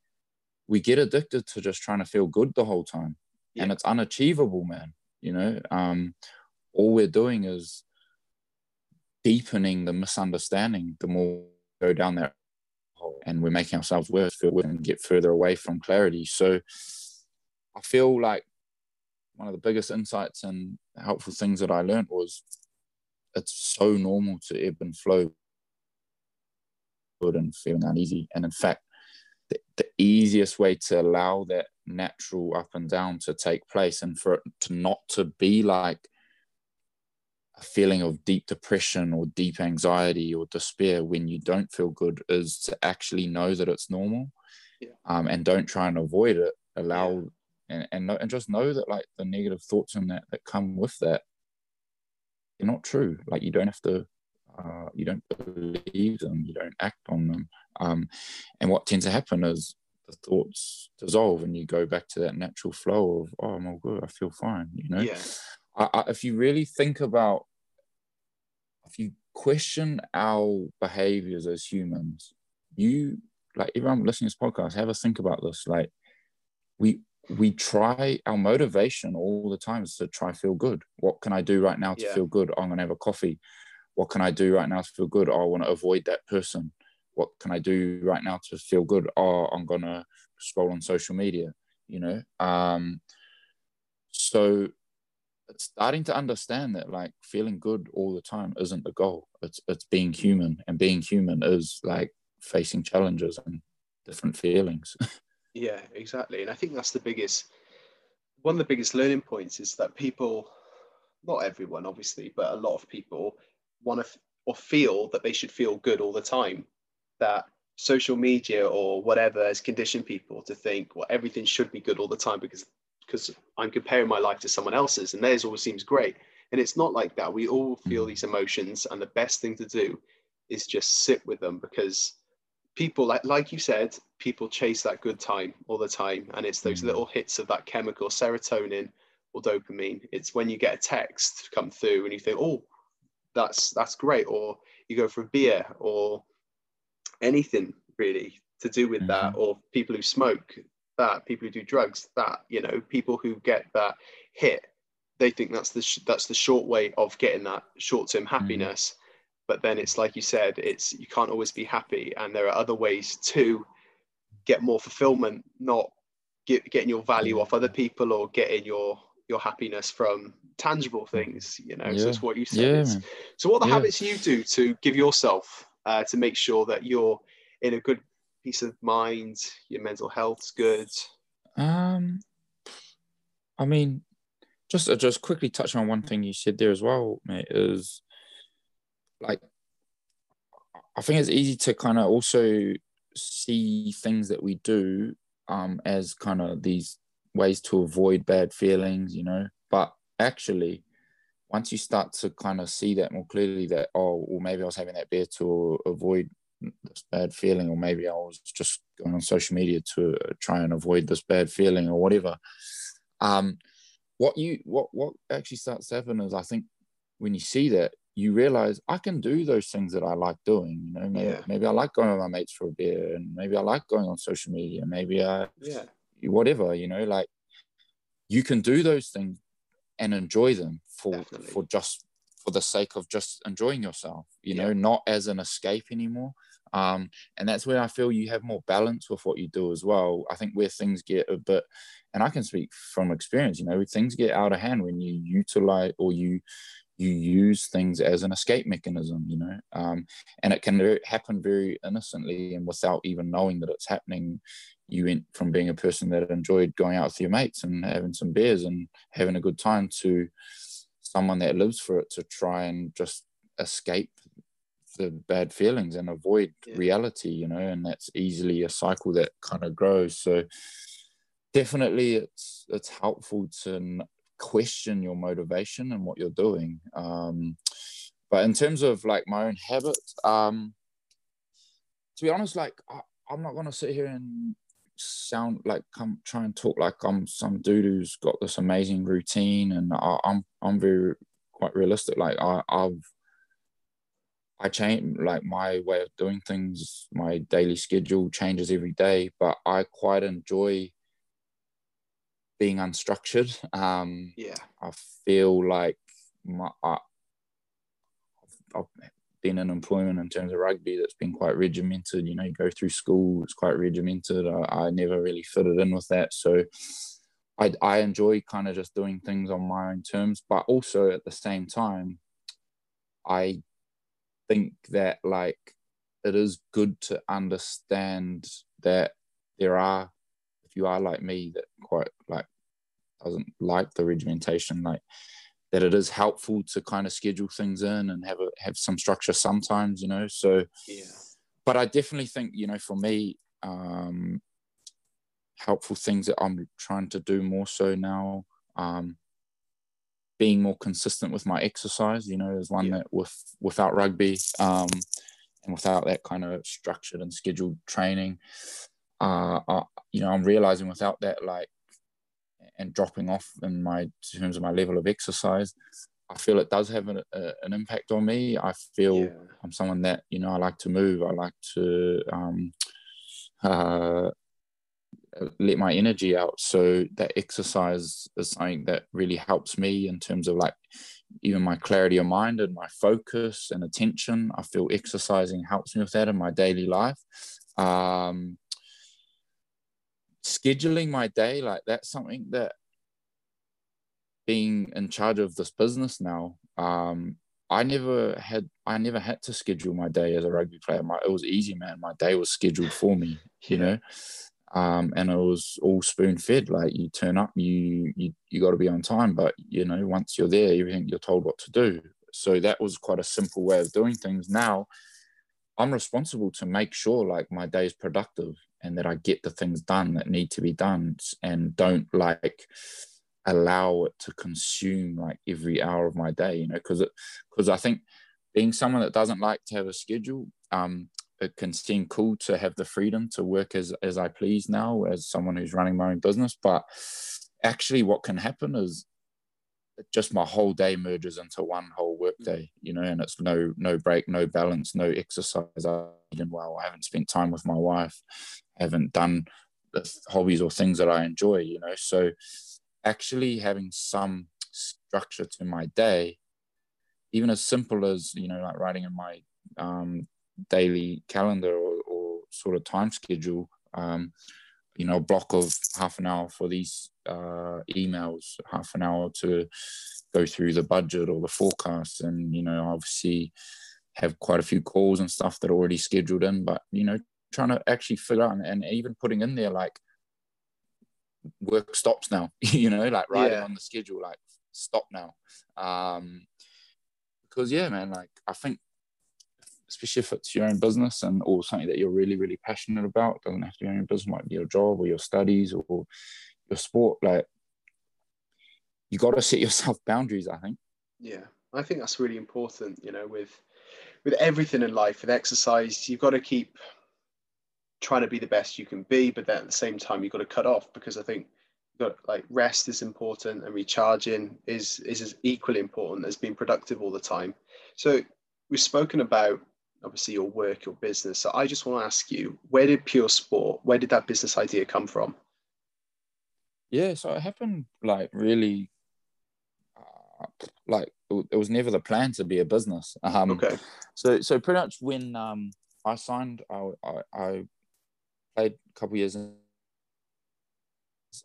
we get addicted to just trying to feel good the whole time. Yeah. and it's unachievable man you know? Um all we're doing is deepening the misunderstanding the more we go down that hole and we're making ourselves worse feel and get further away from clarity. So i feel like one of the biggest insights and helpful things that i learned was it's so normal to ebb and flow good and feeling uneasy and in fact the, the easiest way to allow that natural up and down to take place and for it to not to be like a feeling of deep depression or deep anxiety or despair when you don't feel good is to actually know that it's normal yeah. um, and don't try and avoid it allow yeah. And, and and just know that like the negative thoughts and that that come with that they're not true like you don't have to uh, you don't believe them, you don't act on them. Um, and what tends to happen is the thoughts dissolve and you go back to that natural flow of, oh, I'm all good, I feel fine, you know? Yeah. I, I, if you really think about, if you question our behaviors as humans, you, like everyone listening to this podcast, have a think about this. Like, we, we try our motivation all the time is to try feel good. What can I do right now to yeah. feel good? I'm gonna have a coffee what can I do right now to feel good? Oh, I want to avoid that person. What can I do right now to feel good? Oh, I'm gonna scroll on social media, you know. Um, so starting to understand that like feeling good all the time isn't the goal. It's it's being human, and being human is like facing challenges and different feelings. yeah, exactly. And I think that's the biggest one of the biggest learning points is that people not everyone obviously but a lot of people want to f- or feel that they should feel good all the time. That social media or whatever has conditioned people to think, well, everything should be good all the time because because I'm comparing my life to someone else's and theirs always seems great. And it's not like that. We all feel Mm. these emotions, and the best thing to do is just sit with them because people, like like you said, people chase that good time all the time, and it's those Mm. little hits of that chemical serotonin or dopamine. It's when you get a text come through and you think, oh, that's that's great, or you go for a beer or anything really to do with that, or people who smoke that, people who do drugs that, you know, people who get that hit, they think that's the sh- that's the short way of getting that short-term happiness. But then it's like you said, it's you can't always be happy, and there are other ways to get more fulfillment, not get, getting your value off other people or getting your your happiness from tangible things. You know, so it's what you said. Yeah, so, what are the Yeah. habits you do to give yourself uh, to make sure that you're in a good peace of mind, your mental health's good? Um, I mean, just uh, just quickly touch on one thing you said there as well, mate. Is like, I think it's easy to kind of also see things that we do um as kind of these ways to avoid bad feelings, you know. But actually, once you start to kind of see that more clearly, that oh, well, maybe I was having that beer to avoid this bad feeling, or maybe I was just going on social media to try and avoid this bad feeling, or whatever. Um, what you what what actually starts to happen is I think when you see that, you realize I can do those things that I like doing. You know, maybe, Yeah. maybe I like going with my mates for a beer, and maybe I like going on social media. Maybe I Yeah, whatever you know like you can do those things and enjoy them for Definitely. for just for the sake of just enjoying yourself you know not as an escape anymore um and that's where i feel you have more balance with what you do as well i think where things get a bit and i can speak from experience you know things get out of hand when you utilize or you you use things as an escape mechanism you know um and it can happen very innocently and without even knowing that it's happening you went from being a person that enjoyed going out with your mates and having some beers and having a good time to someone that lives for it to try and just escape the bad feelings and avoid Yeah. reality, you know, and that's easily a cycle that kind of grows. So definitely it's it's helpful to question your motivation and what you're doing. Um, but in terms of like my own habits, um, to be honest, like I, I'm not gonna sit here and sound like come try and talk like I'm some dude who's got this amazing routine, and I, I'm I'm very quite realistic. Like I, I've I change like my way of doing things. My daily schedule changes every day, but I quite enjoy being unstructured. Um, yeah, I feel like my, I, I've been in employment in terms of rugby that's been quite regimented. You know, you go through school, it's quite regimented. I, I never really fitted in with that. So I, I enjoy kind of just doing things on my own terms, but also at the same time, I think that like it is good to understand that there are, if you are like me, that quite like doesn't like the regimentation, like that it is helpful to kind of schedule things in and have a have some structure sometimes, you know. So, yeah, but I definitely think you know for me, um, helpful things that I'm trying to do more so now. Um, being more consistent with my exercise, you know, is one Yeah. that with without rugby um, and without that kind of structured and scheduled training, uh, I, you know, I'm realizing without that, like, and dropping off in my in terms of my level of exercise, I feel it does have an, a, an impact on me. I feel yeah, I'm someone that you know I like to move. I like to um, uh, let my energy out. So that exercise is something that really helps me in terms of like even my clarity of mind and my focus and attention. I feel exercising helps me with that in my daily life. Um, scheduling my day like that's something that being in charge of this business now um i never had i never had to schedule my day as a rugby player. My, it was easy man. My day was scheduled for me you know? Um and it was all spoon fed like you turn up you you, you got to be on time but you know once you're there everything you're told what to do. So that was quite a simple way of doing things. Now i'm responsible to make sure like my day is productive and that i get the things done that need to be done and don't like allow it to consume like every hour of my day, you know, because it because I think being someone that doesn't like to have a schedule, um, it can seem cool to have the freedom to work as as I please now as someone who's running my own business. But actually, what can happen is just my whole day merges into one whole work mm. day, you know, and it's no no break, no balance, no exercise. I eaten well. I haven't spent time with my wife. Haven't done the hobbies or things that I enjoy, you know. So actually having some structure to my day, even as simple as you know, like writing in my um, daily calendar or, or, sort of time schedule. Um, you know, block of half an hour for these uh, emails, half an hour to go through the budget or the forecast, and you know, obviously have quite a few calls and stuff that are already scheduled in. But you know, trying to actually figure out and, and even putting in there like work stops now. you know, like writing yeah. on the schedule, like stop now. Um, because yeah, man, like I think especially if it's your own business and or something that you're really really passionate about it doesn't have to be your own business might be your job or your studies or your sport like you got to set yourself boundaries i think yeah i think that's really important you know with with everything in life with exercise you've got to keep trying to be the best you can be but then at the same time you've got to cut off because i think got like rest is important and recharging is is as equally important as being productive all the time so we've spoken about obviously your work, your business. So I just want to ask you, where did Pure Sport, where did that business idea come from? Yeah, so it happened like really, uh, like it was never the plan to be a business. Um, okay. So so pretty much when um, I signed, I, I, I played a couple years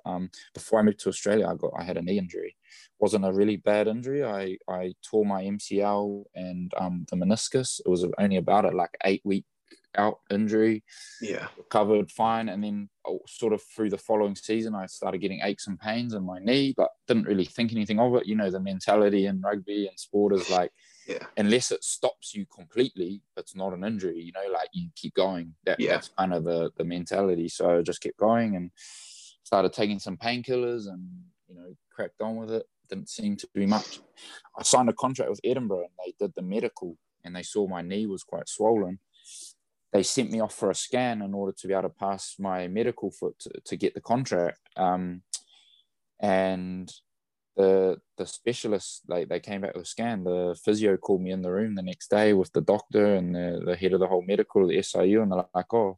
um, before I moved to Australia, I got I had a knee injury. wasn't a really bad injury. I I tore my MCL and um, the meniscus. It was only about a like eight week out injury. Yeah, recovered fine, and then oh, sort of through the following season, I started getting aches and pains in my knee, but didn't really think anything of it. You know, the mentality in rugby and sport is like. Yeah. Unless it stops you completely, it's not an injury. You know, like you keep going. That, yeah. That's kind of the the mentality. So I just kept going, and started taking some painkillers and you know cracked on with it didn't seem to be much i signed a contract with edinburgh and they did the medical and they saw my knee was quite swollen they sent me off for a scan in order to be able to pass my medical foot to, to get the contract um, and the the specialist like they came back with a scan the physio called me in the room the next day with the doctor and the, the head of the whole medical the siu and they're like oh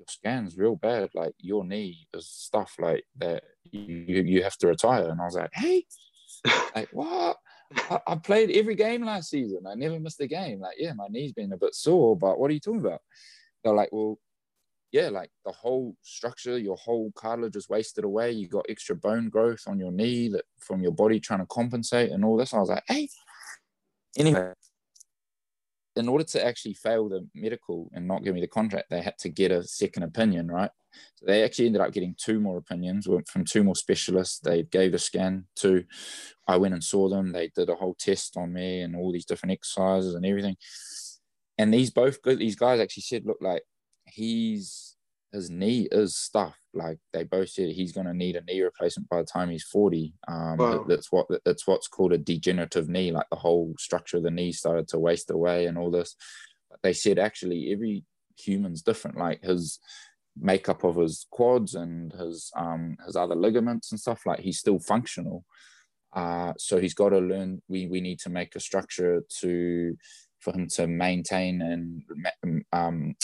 your scan's real bad. Like your knee is stuff like that. You you have to retire. And I was like, hey, like what? I, I, played every game last season. I never missed a game. Like, yeah, my knee's been a bit sore, but what are you talking about? They're like, well, yeah, like the whole structure, your whole cartilage is wasted away. You got extra bone growth on your knee that from your body trying to compensate and all this. I was like, hey. Anyway, in order to actually fail the medical and not give me the contract, they had to get a second opinion, right? So they actually ended up getting two more opinions from two more specialists. They gave a scan to, I went and saw them. They did a whole test on me and all these different exercises and everything. And these both these guys actually said, look, like he's his knee is stuff. Like they both said, he's going to need a knee replacement by the time he's forty. Um, wow. That's what that's what's called a degenerative knee. Like the whole structure of the knee started to waste away and all this. But they said actually every human's different. Like his makeup of his quads and his um his other ligaments and stuff. Like he's still functional. Uh, so he's got to learn. We we need to make a structure to for him to maintain and um,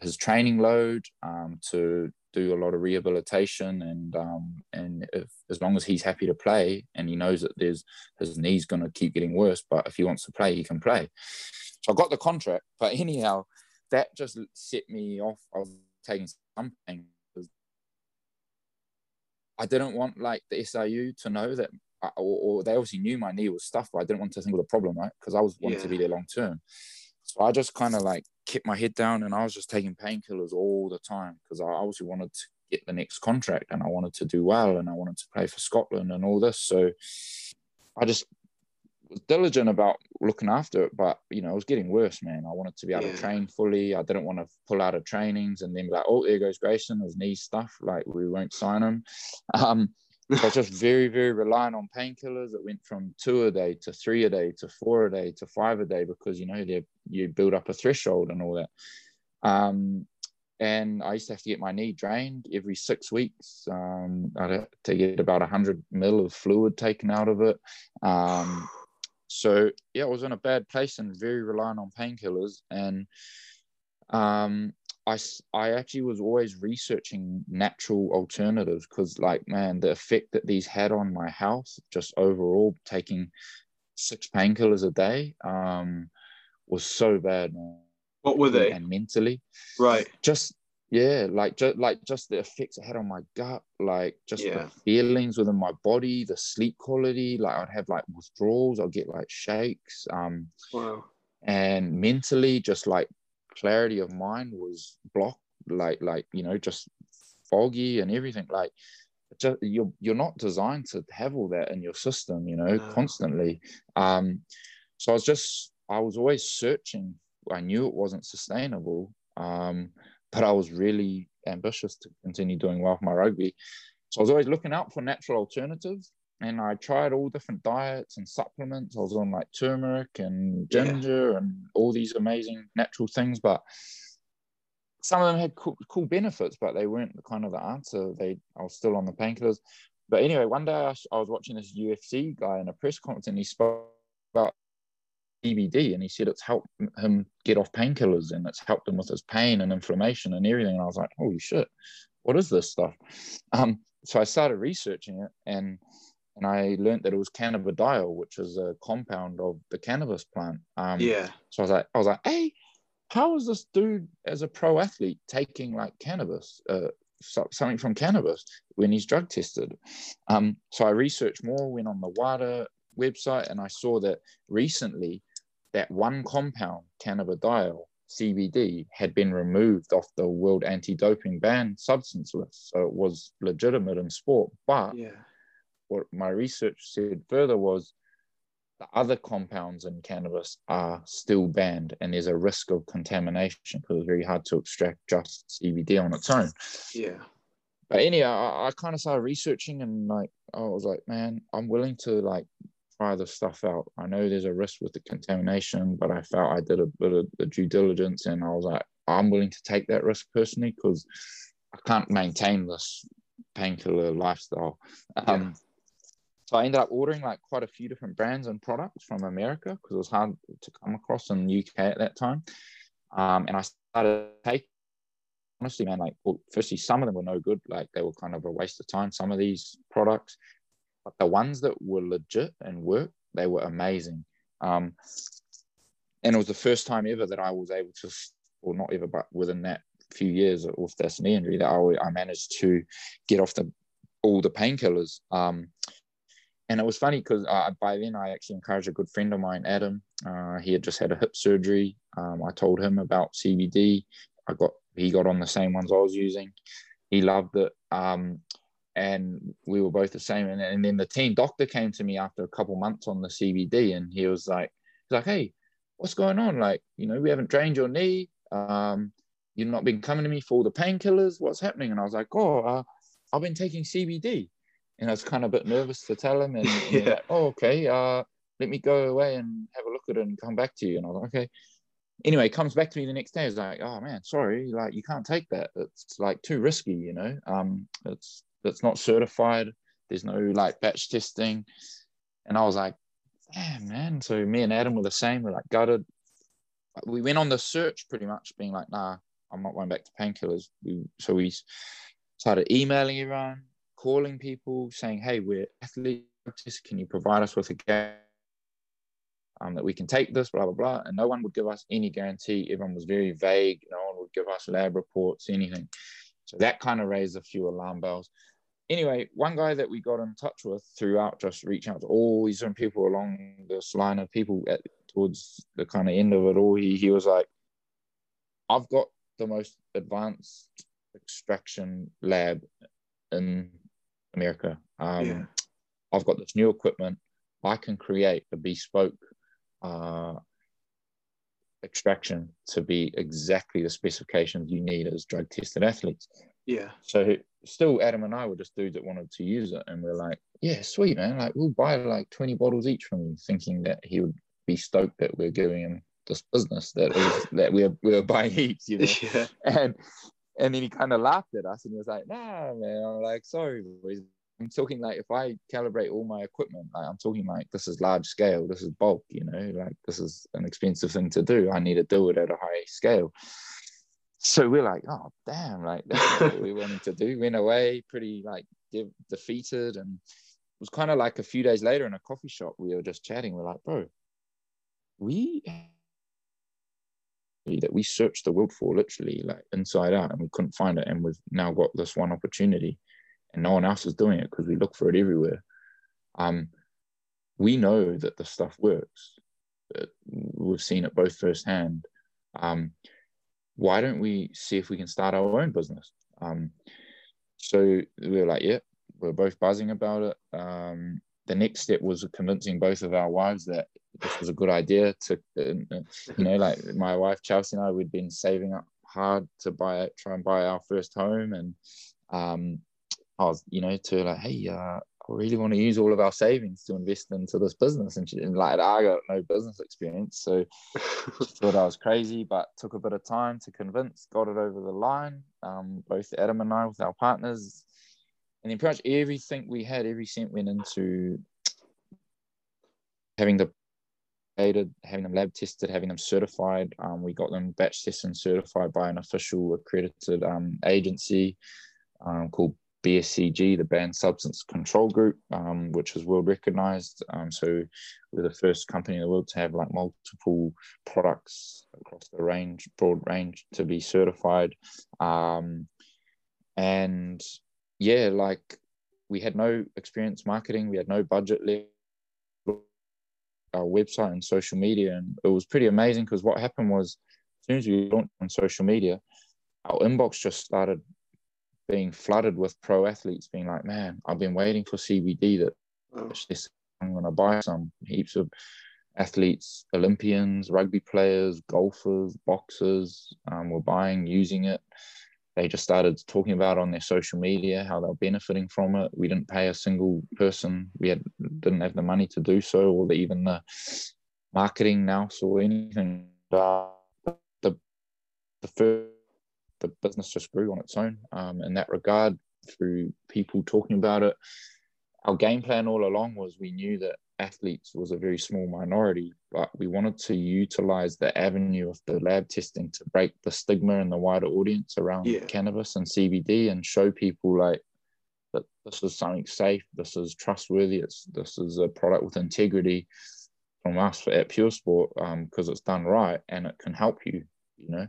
his training load um, to do a lot of rehabilitation and um, and if, as long as he's happy to play and he knows that there's his knee's going to keep getting worse but if he wants to play he can play. So i got the contract but anyhow that just set me off. I was taking something i didn't want like the siu to know that uh, or, or, they obviously knew my knee was stuff but i didn't want to think of the problem right? Because i was wanting yeah. to be there long term. So I just kind of like kept my head down and I was just taking painkillers all the time because I obviously wanted to get the next contract and I wanted to do well and I wanted to play for Scotland and all this. So I just was diligent about looking after it, but you know, it was getting worse, man. I wanted to be able yeah. to train fully. I didn't want to pull out of trainings and then be like, oh, there goes Grayson, his knee stuff. Like we won't sign him. Um, So I was just very, very reliant on painkillers. It went from two a day to three a day to four a day to five a day because you know you build up a threshold and all that. Um, and I used to have to get my knee drained every six weeks. Um, I'd have to get about 100 mil of fluid taken out of it. Um, so yeah, I was in a bad place and very reliant on painkillers. And um, I, I actually was always researching natural alternatives because, like, man, the effect that these had on my health, just overall, taking six painkillers a day, um, was so bad, man. What were they? And mentally, right? Just yeah, like just like just the effects it had on my gut, like just yeah. the feelings within my body, the sleep quality. Like I'd have like withdrawals, I'd get like shakes. Um, wow. And mentally, just like clarity of mind was blocked, like like you know, just foggy and everything. Like just you're you're not designed to have all that in your system, you know, no. constantly. Um, so I was just I was always searching I knew it wasn't sustainable, um, but I was really ambitious to continue doing well for my rugby. So I was always looking out for natural alternatives. And I tried all different diets and supplements. I was on like turmeric and ginger yeah. and all these amazing natural things, but some of them had cool, cool, benefits, but they weren't the kind of the answer. They I was still on the painkillers. But anyway, one day I, I was watching this UFC guy in a press conference, and he spoke about CBD and he said it's helped him get off painkillers and it's helped him with his pain and inflammation and everything. And I was like, holy shit, what is this stuff? Um, so I started researching it and and I learned that it was cannabidiol, which is a compound of the cannabis plant. Um, yeah. So I was like, I was like, hey, how is this dude as a pro athlete taking like cannabis, uh, something from cannabis when he's drug tested? Um, so I researched more, went on the WADA website, and I saw that recently that one compound, cannabidiol, CBD, had been removed off the World Anti-Doping Ban substance list. So it was legitimate in sport. But yeah. What my research said further was the other compounds in cannabis are still banned and there's a risk of contamination because it's very hard to extract just CBD on its own. Yeah. But anyway, I, I kind of started researching and like I was like, man, I'm willing to like try the stuff out. I know there's a risk with the contamination, but I felt I did a bit of the due diligence and I was like, I'm willing to take that risk personally because I can't maintain this painkiller lifestyle. Um, yeah. So I ended up ordering like quite a few different brands and products from America because it was hard to come across in the UK at that time. Um, and I started taking, honestly, man, like, well, firstly, some of them were no good. Like they were kind of a waste of time, some of these products. But the ones that were legit and worked, they were amazing. Um, and it was the first time ever that I was able to, or not ever, but within that few years with this knee injury, that I, I managed to get off the all the painkillers. Um, and it was funny because uh, by then I actually encouraged a good friend of mine, Adam. Uh, he had just had a hip surgery. Um, I told him about CBD. I got he got on the same ones I was using. He loved it. Um, and we were both the same. And, and then the team doctor came to me after a couple months on the CBD, and he was like, he's like, hey, what's going on? Like, you know, we haven't drained your knee. Um, you've not been coming to me for the painkillers. What's happening? And I was like, oh, uh, I've been taking CBD. And I was kind of a bit nervous to tell him. And, yeah. like, oh, okay. Uh, let me go away and have a look at it and come back to you. And I was like, okay. Anyway, comes back to me the next day. He's like, oh man, sorry, like you can't take that. It's like too risky, you know. Um, it's that's not certified. There's no like batch testing. And I was like, damn, man. So me and Adam were the same. We're like gutted. We went on the search pretty much, being like, nah, I'm not going back to painkillers. We, so we started emailing everyone, calling people, saying, hey, we're athletes. Can you provide us with a gap um, that we can take this, blah, blah, blah. And no one would give us any guarantee. Everyone was very vague. No one would give us lab reports, anything. So that kind of raised a few alarm bells. Anyway, one guy that we got in touch with throughout just reaching out to all these different people along this line of people at towards the kind of end of it all, he, he was like, I've got the most advanced extraction lab in America. Um, yeah. I've got this new equipment. I can create a bespoke uh, extraction to be exactly the specifications you need as drug tested athletes. Yeah. So still Adam and I were just dudes that wanted to use it, and we're like, yeah, sweet man, like we'll buy like twenty bottles each from you, thinking that he would be stoked that we're giving him this business that that we're we're buying heaps, you know. Yeah. And and then he kind of laughed at us and he was like, nah, man. I'm like, sorry, boys. I'm talking like if I calibrate all my equipment, like I'm talking like this is large scale, this is bulk, you know, like this is an expensive thing to do. I need to do it at a high scale. So we're like, oh damn, like that's what we wanted to do. Went away pretty like de- defeated, and it was kind of like a few days later in a coffee shop. We were just chatting. We're like, bro, we that we searched the world for literally like inside out and we couldn't find it and we've now got this one opportunity and no one else is doing it because we look for it everywhere. Um we know that the stuff works we've seen it both firsthand. Um why don't we see if we can start our own business? Um so we are like yeah we're both buzzing about it. Um the next step was convincing both of our wives that this was a good idea to, uh, you know, like my wife Chelsea and I, we'd been saving up hard to buy, try and buy our first home, and um, I was, you know, to like, hey, uh, I really want to use all of our savings to invest into this business, and, she, and like I got no business experience, so thought I was crazy, but took a bit of time to convince, got it over the line. Um, both Adam and I with our partners, and then pretty much everything we had, every cent went into having the data, having them lab tested, having them certified. Um, we got them batch tested and certified by an official accredited um, agency um, called BSCG, the Banned Substance Control Group, um, which is world recognized. Um, so we're the first company in the world to have like multiple products across the range, broad range, to be certified. Um, and yeah, like we had no experience marketing, we had no budget left our website and social media, and it was pretty amazing because what happened was as soon as we launched on social media, our inbox just started being flooded with pro athletes being like, "Man, I've been waiting for CBD that. I'm going to buy some." Heaps of athletes, Olympians, rugby players, golfers, boxers um, were buying, using it they just started talking about on their social media how they're benefiting from it. We didn't pay a single person. We had didn't have the money to do so, or the, even the marketing now or anything. Uh, the the first, the business just grew on its own um, in that regard through people talking about it. Our game plan all along was we knew that athletes was a very small minority, but we wanted to utilize the avenue of the lab testing to break the stigma in the wider audience around yeah. cannabis and CBD and show people like that this is something safe, this is trustworthy, it's this is a product with integrity from us at Pure Sport because um, it's done right and it can help you, you know.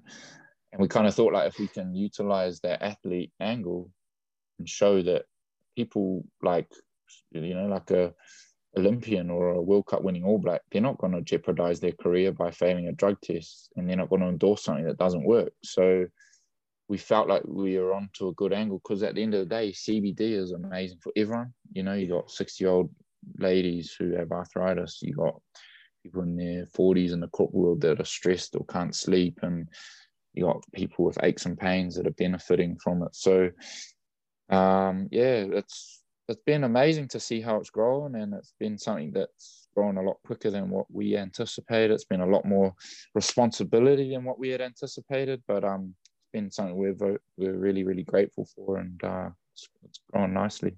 And we kind of thought like if we can utilize that athlete angle and show that people like you know like a Olympian or a World Cup winning All Black, they're not going to jeopardize their career by failing a drug test and they're not going to endorse something that doesn't work. So we felt like we were onto a good angle because at the end of the day, CBD is amazing for everyone. You know, you got 60 year old ladies who have arthritis, you got people in their 40s in the corporate world that are stressed or can't sleep, and you got people with aches and pains that are benefiting from it. So, um, yeah, it's it's been amazing to see how it's grown, and it's been something that's grown a lot quicker than what we anticipated. It's been a lot more responsibility than what we had anticipated, but um, it's been something we're we're really really grateful for, and uh, it's, it's grown nicely.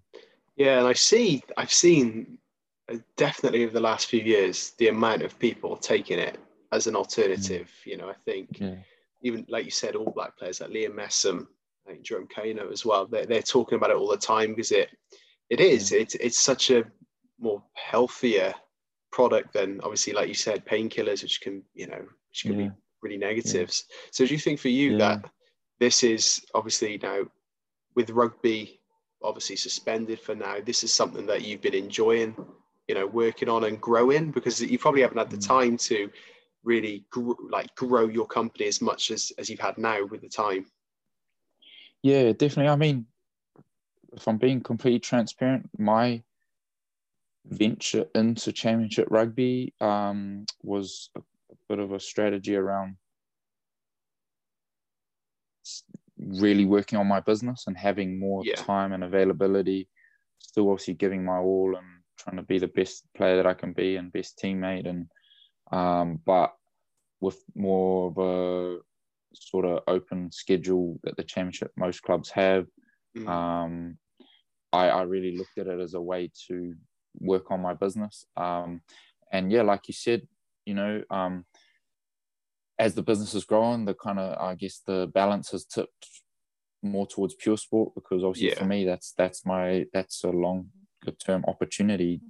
Yeah, and I see, I've seen uh, definitely over the last few years the amount of people taking it as an alternative. Mm. You know, I think yeah. even like you said, all black players like Liam Messam, I think Jerome Kaino as well. They're, they're talking about it all the time because it it is. It's it's such a more healthier product than obviously, like you said, painkillers, which can you know, which can yeah. be really negatives. Yeah. So do you think for you yeah. that this is obviously now with rugby obviously suspended for now, this is something that you've been enjoying, you know, working on and growing because you probably haven't had the mm. time to really gr- like grow your company as much as as you've had now with the time. Yeah, definitely. I mean, if I'm being completely transparent, my venture into championship rugby um, was a, a, bit of a strategy around really working on my business and having more Yeah. time and availability. Still, obviously, giving my all and trying to be the best player that I can be and best teammate. And um, but with more of a sort of open schedule that the championship most clubs have, Mm. um, I, I really looked at it as a way to work on my business. Um, and yeah, like you said, you know, um, as the business has grown, the kind of I guess the balance has tipped more towards pure sport because obviously Yeah. for me that's that's my that's a long term opportunity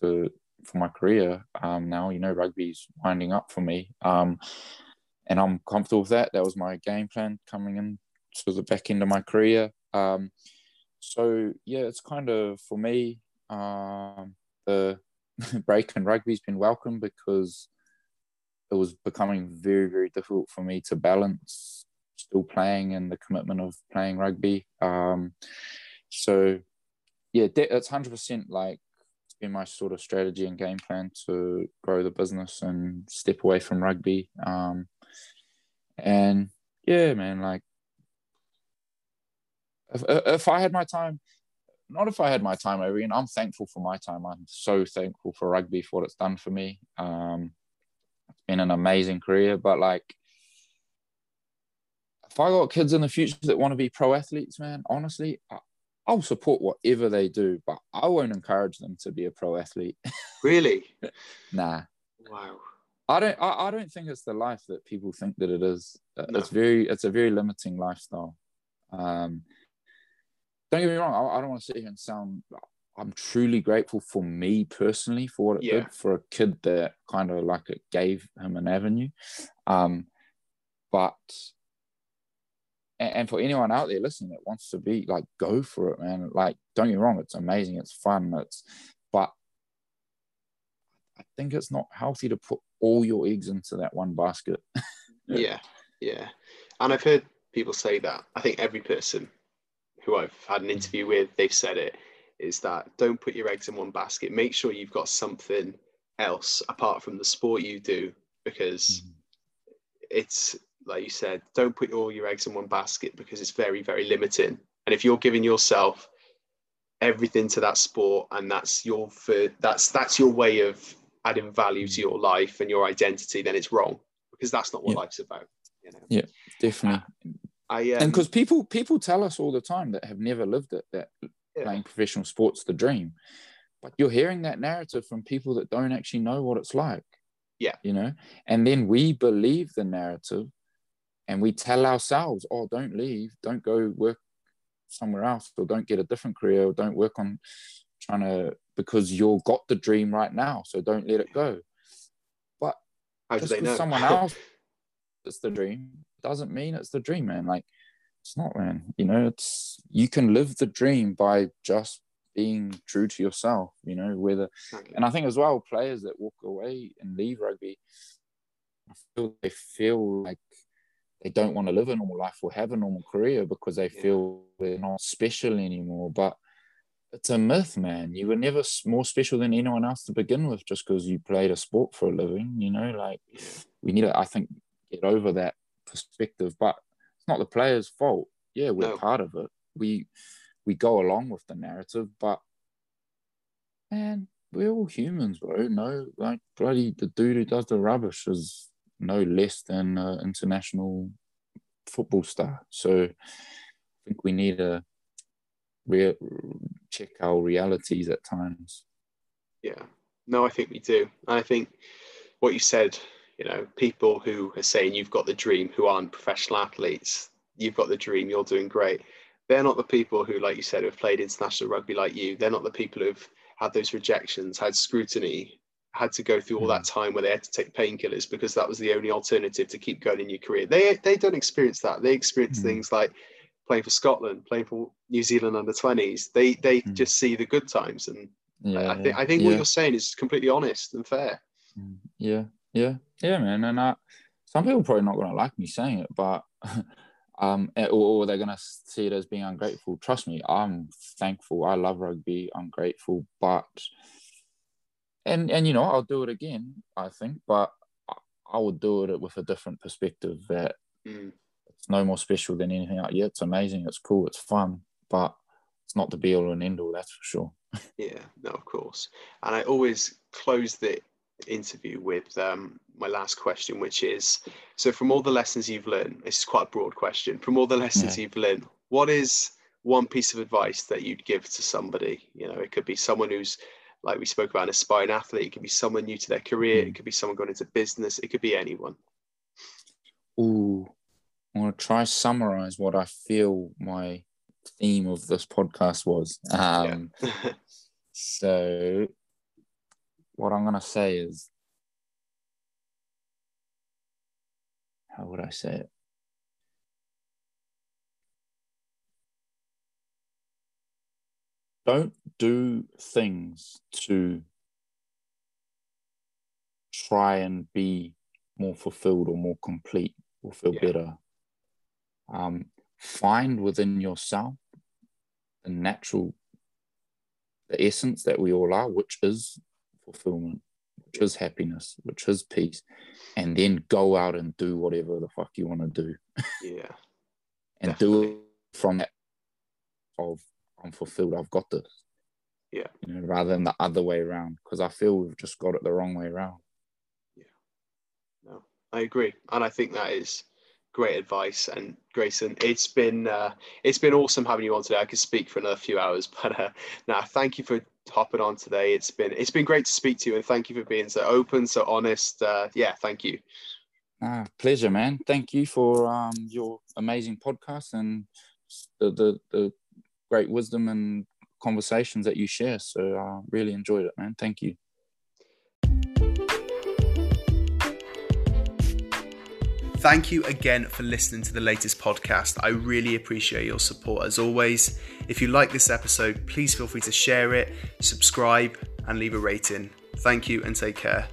to for my career um, now. You know, rugby's winding up for me, um, and I'm comfortable with that. That was my game plan coming in to the back end of my career. Um, so yeah, it's kind of for me um, the break in rugby's been welcome because it was becoming very very difficult for me to balance still playing and the commitment of playing rugby. Um, so yeah, de- it's hundred percent like it's been my sort of strategy and game plan to grow the business and step away from rugby. Um, and yeah, man, like if, if I had my time, not if I had my time over again, I'm thankful for my time. I'm so thankful for rugby for what it's done for me. Um, it's been an amazing career, but like if I got kids in the future that want to be pro athletes, man, honestly, I, I'll support whatever they do, but I won't encourage them to be a pro athlete. Really? nah, Wow. I don't. I, I don't think it's the life that people think that it is. Uh, No. It's very. It's a very limiting lifestyle. Um, don't get me wrong. I, I don't want to sit here and sound. I'm truly grateful for me personally for what it Yeah. did for a kid that kind of like it gave him an avenue. Um, but and, and for anyone out there listening that wants to be like, go for it, man. Like, don't get me wrong. It's amazing. It's fun. It's but I think it's not healthy to put all your eggs into that one basket. Yeah. Yeah. And I've heard people say that. I think every person who I've had an interview with, they've said it, is that don't put your eggs in one basket. Make sure you've got something else apart from the sport you do, because mm-hmm. it's like you said, don't put all your eggs in one basket because it's very, very limiting. And if you're giving yourself everything to that sport and that's your for that's that's your way of adding value to mm-hmm. your life and your identity, then it's wrong because that's not what Yeah. life's about. You know, Definitely. Uh, I um, and because people people tell us all the time that have never lived it that Yeah. playing professional sports the dream but you're hearing that narrative from people that don't actually know what it's like Yeah. you know and then we believe the narrative and we tell ourselves oh don't leave don't go work somewhere else or don't get a different career or don't work on trying to because you've got the dream right now so don't let it go how do just they because know? someone else it's the dream doesn't mean it's the dream man like it's not man you know it's you can live the dream by just being true to yourself you know whether and i think as well players that walk away and leave rugby I feel they feel like they don't want to live a normal life or have a normal career because they feel they're not special anymore but it's a myth, man. You were never more special than anyone else to begin with just because you played a sport for a living, you know? Like, we need to, I think, get over that perspective. But it's not the player's fault. Yeah, we're No. part of it. We we go along with the narrative, but man, we're all humans, bro. No, like bloody the dude who does the rubbish is no less than an international football star. So I think we need to re- check our realities at times. Yeah. No, I think we do. I think what you said, you know, people who are saying you've got the dream who aren't professional athletes, you've got the dream, you're doing great. They're not the people who, like you said, have played international rugby like you. They're not the people who've had those rejections, had scrutiny, had to go through all that time where they had to take painkillers because that was the only alternative to keep going in your career. They they don't experience that. They experience Mm. things like playing for Scotland, playing for New Zealand under 20s. They they Mm. just see the good times and Yeah, I think I think yeah. what you're saying is completely honest and fair. Mm, Yeah, yeah, yeah, man. And I, some people probably not going to like me saying it, but um, eh, or, or they're going to see it as being ungrateful. Trust me, I'm thankful. I love rugby. I'm grateful, but and and you know I'll do it again. I think, but I, would do it with a different perspective. That Mm. it's no more special than anything else. Yeah, it's amazing, it's cool, it's fun, but it's not the be all and end all, that's for sure. yeah, no, of course. And I always close the interview with um, my last question, which is so from all the lessons you've learned, this is quite a broad question. From all the lessons yeah. you've learned, what is one piece of advice that you'd give to somebody? You know, it could be someone who's like we spoke about an aspiring athlete, it could be someone new to their career, mm. it could be someone going into business, it could be anyone. Ooh, I want to try summarize what I feel my theme of this podcast was. Um, yeah. so, what I'm going to say is, how would I say it? Don't do things to try and be more fulfilled or more complete or feel yeah. better. Um, find within yourself the natural, the essence that we all are, which is fulfillment, which is happiness, which is peace, and then go out and do whatever the fuck you want to do. Yeah. and definitely. do it from that of I'm fulfilled, I've got this. Yeah. You know, rather than the other way around. Because I feel we've just got it the wrong way around. Yeah. No, I agree. And I think that is great advice. And Grayson, it's been uh, it's been awesome having you on today. I could speak for another few hours, but uh, now thank you for hopping on today. It's been it's been great to speak to you, and thank you for being so open, so honest. Uh, yeah, thank you. Ah, pleasure, man. Thank you for um, your amazing podcast and the, the the great wisdom and conversations that you share. So I uh, really enjoyed it, man. Thank you. Thank you again for listening to the latest podcast. I really appreciate your support as always. If you like this episode, please feel free to share it, subscribe, and leave a rating. Thank you and take care.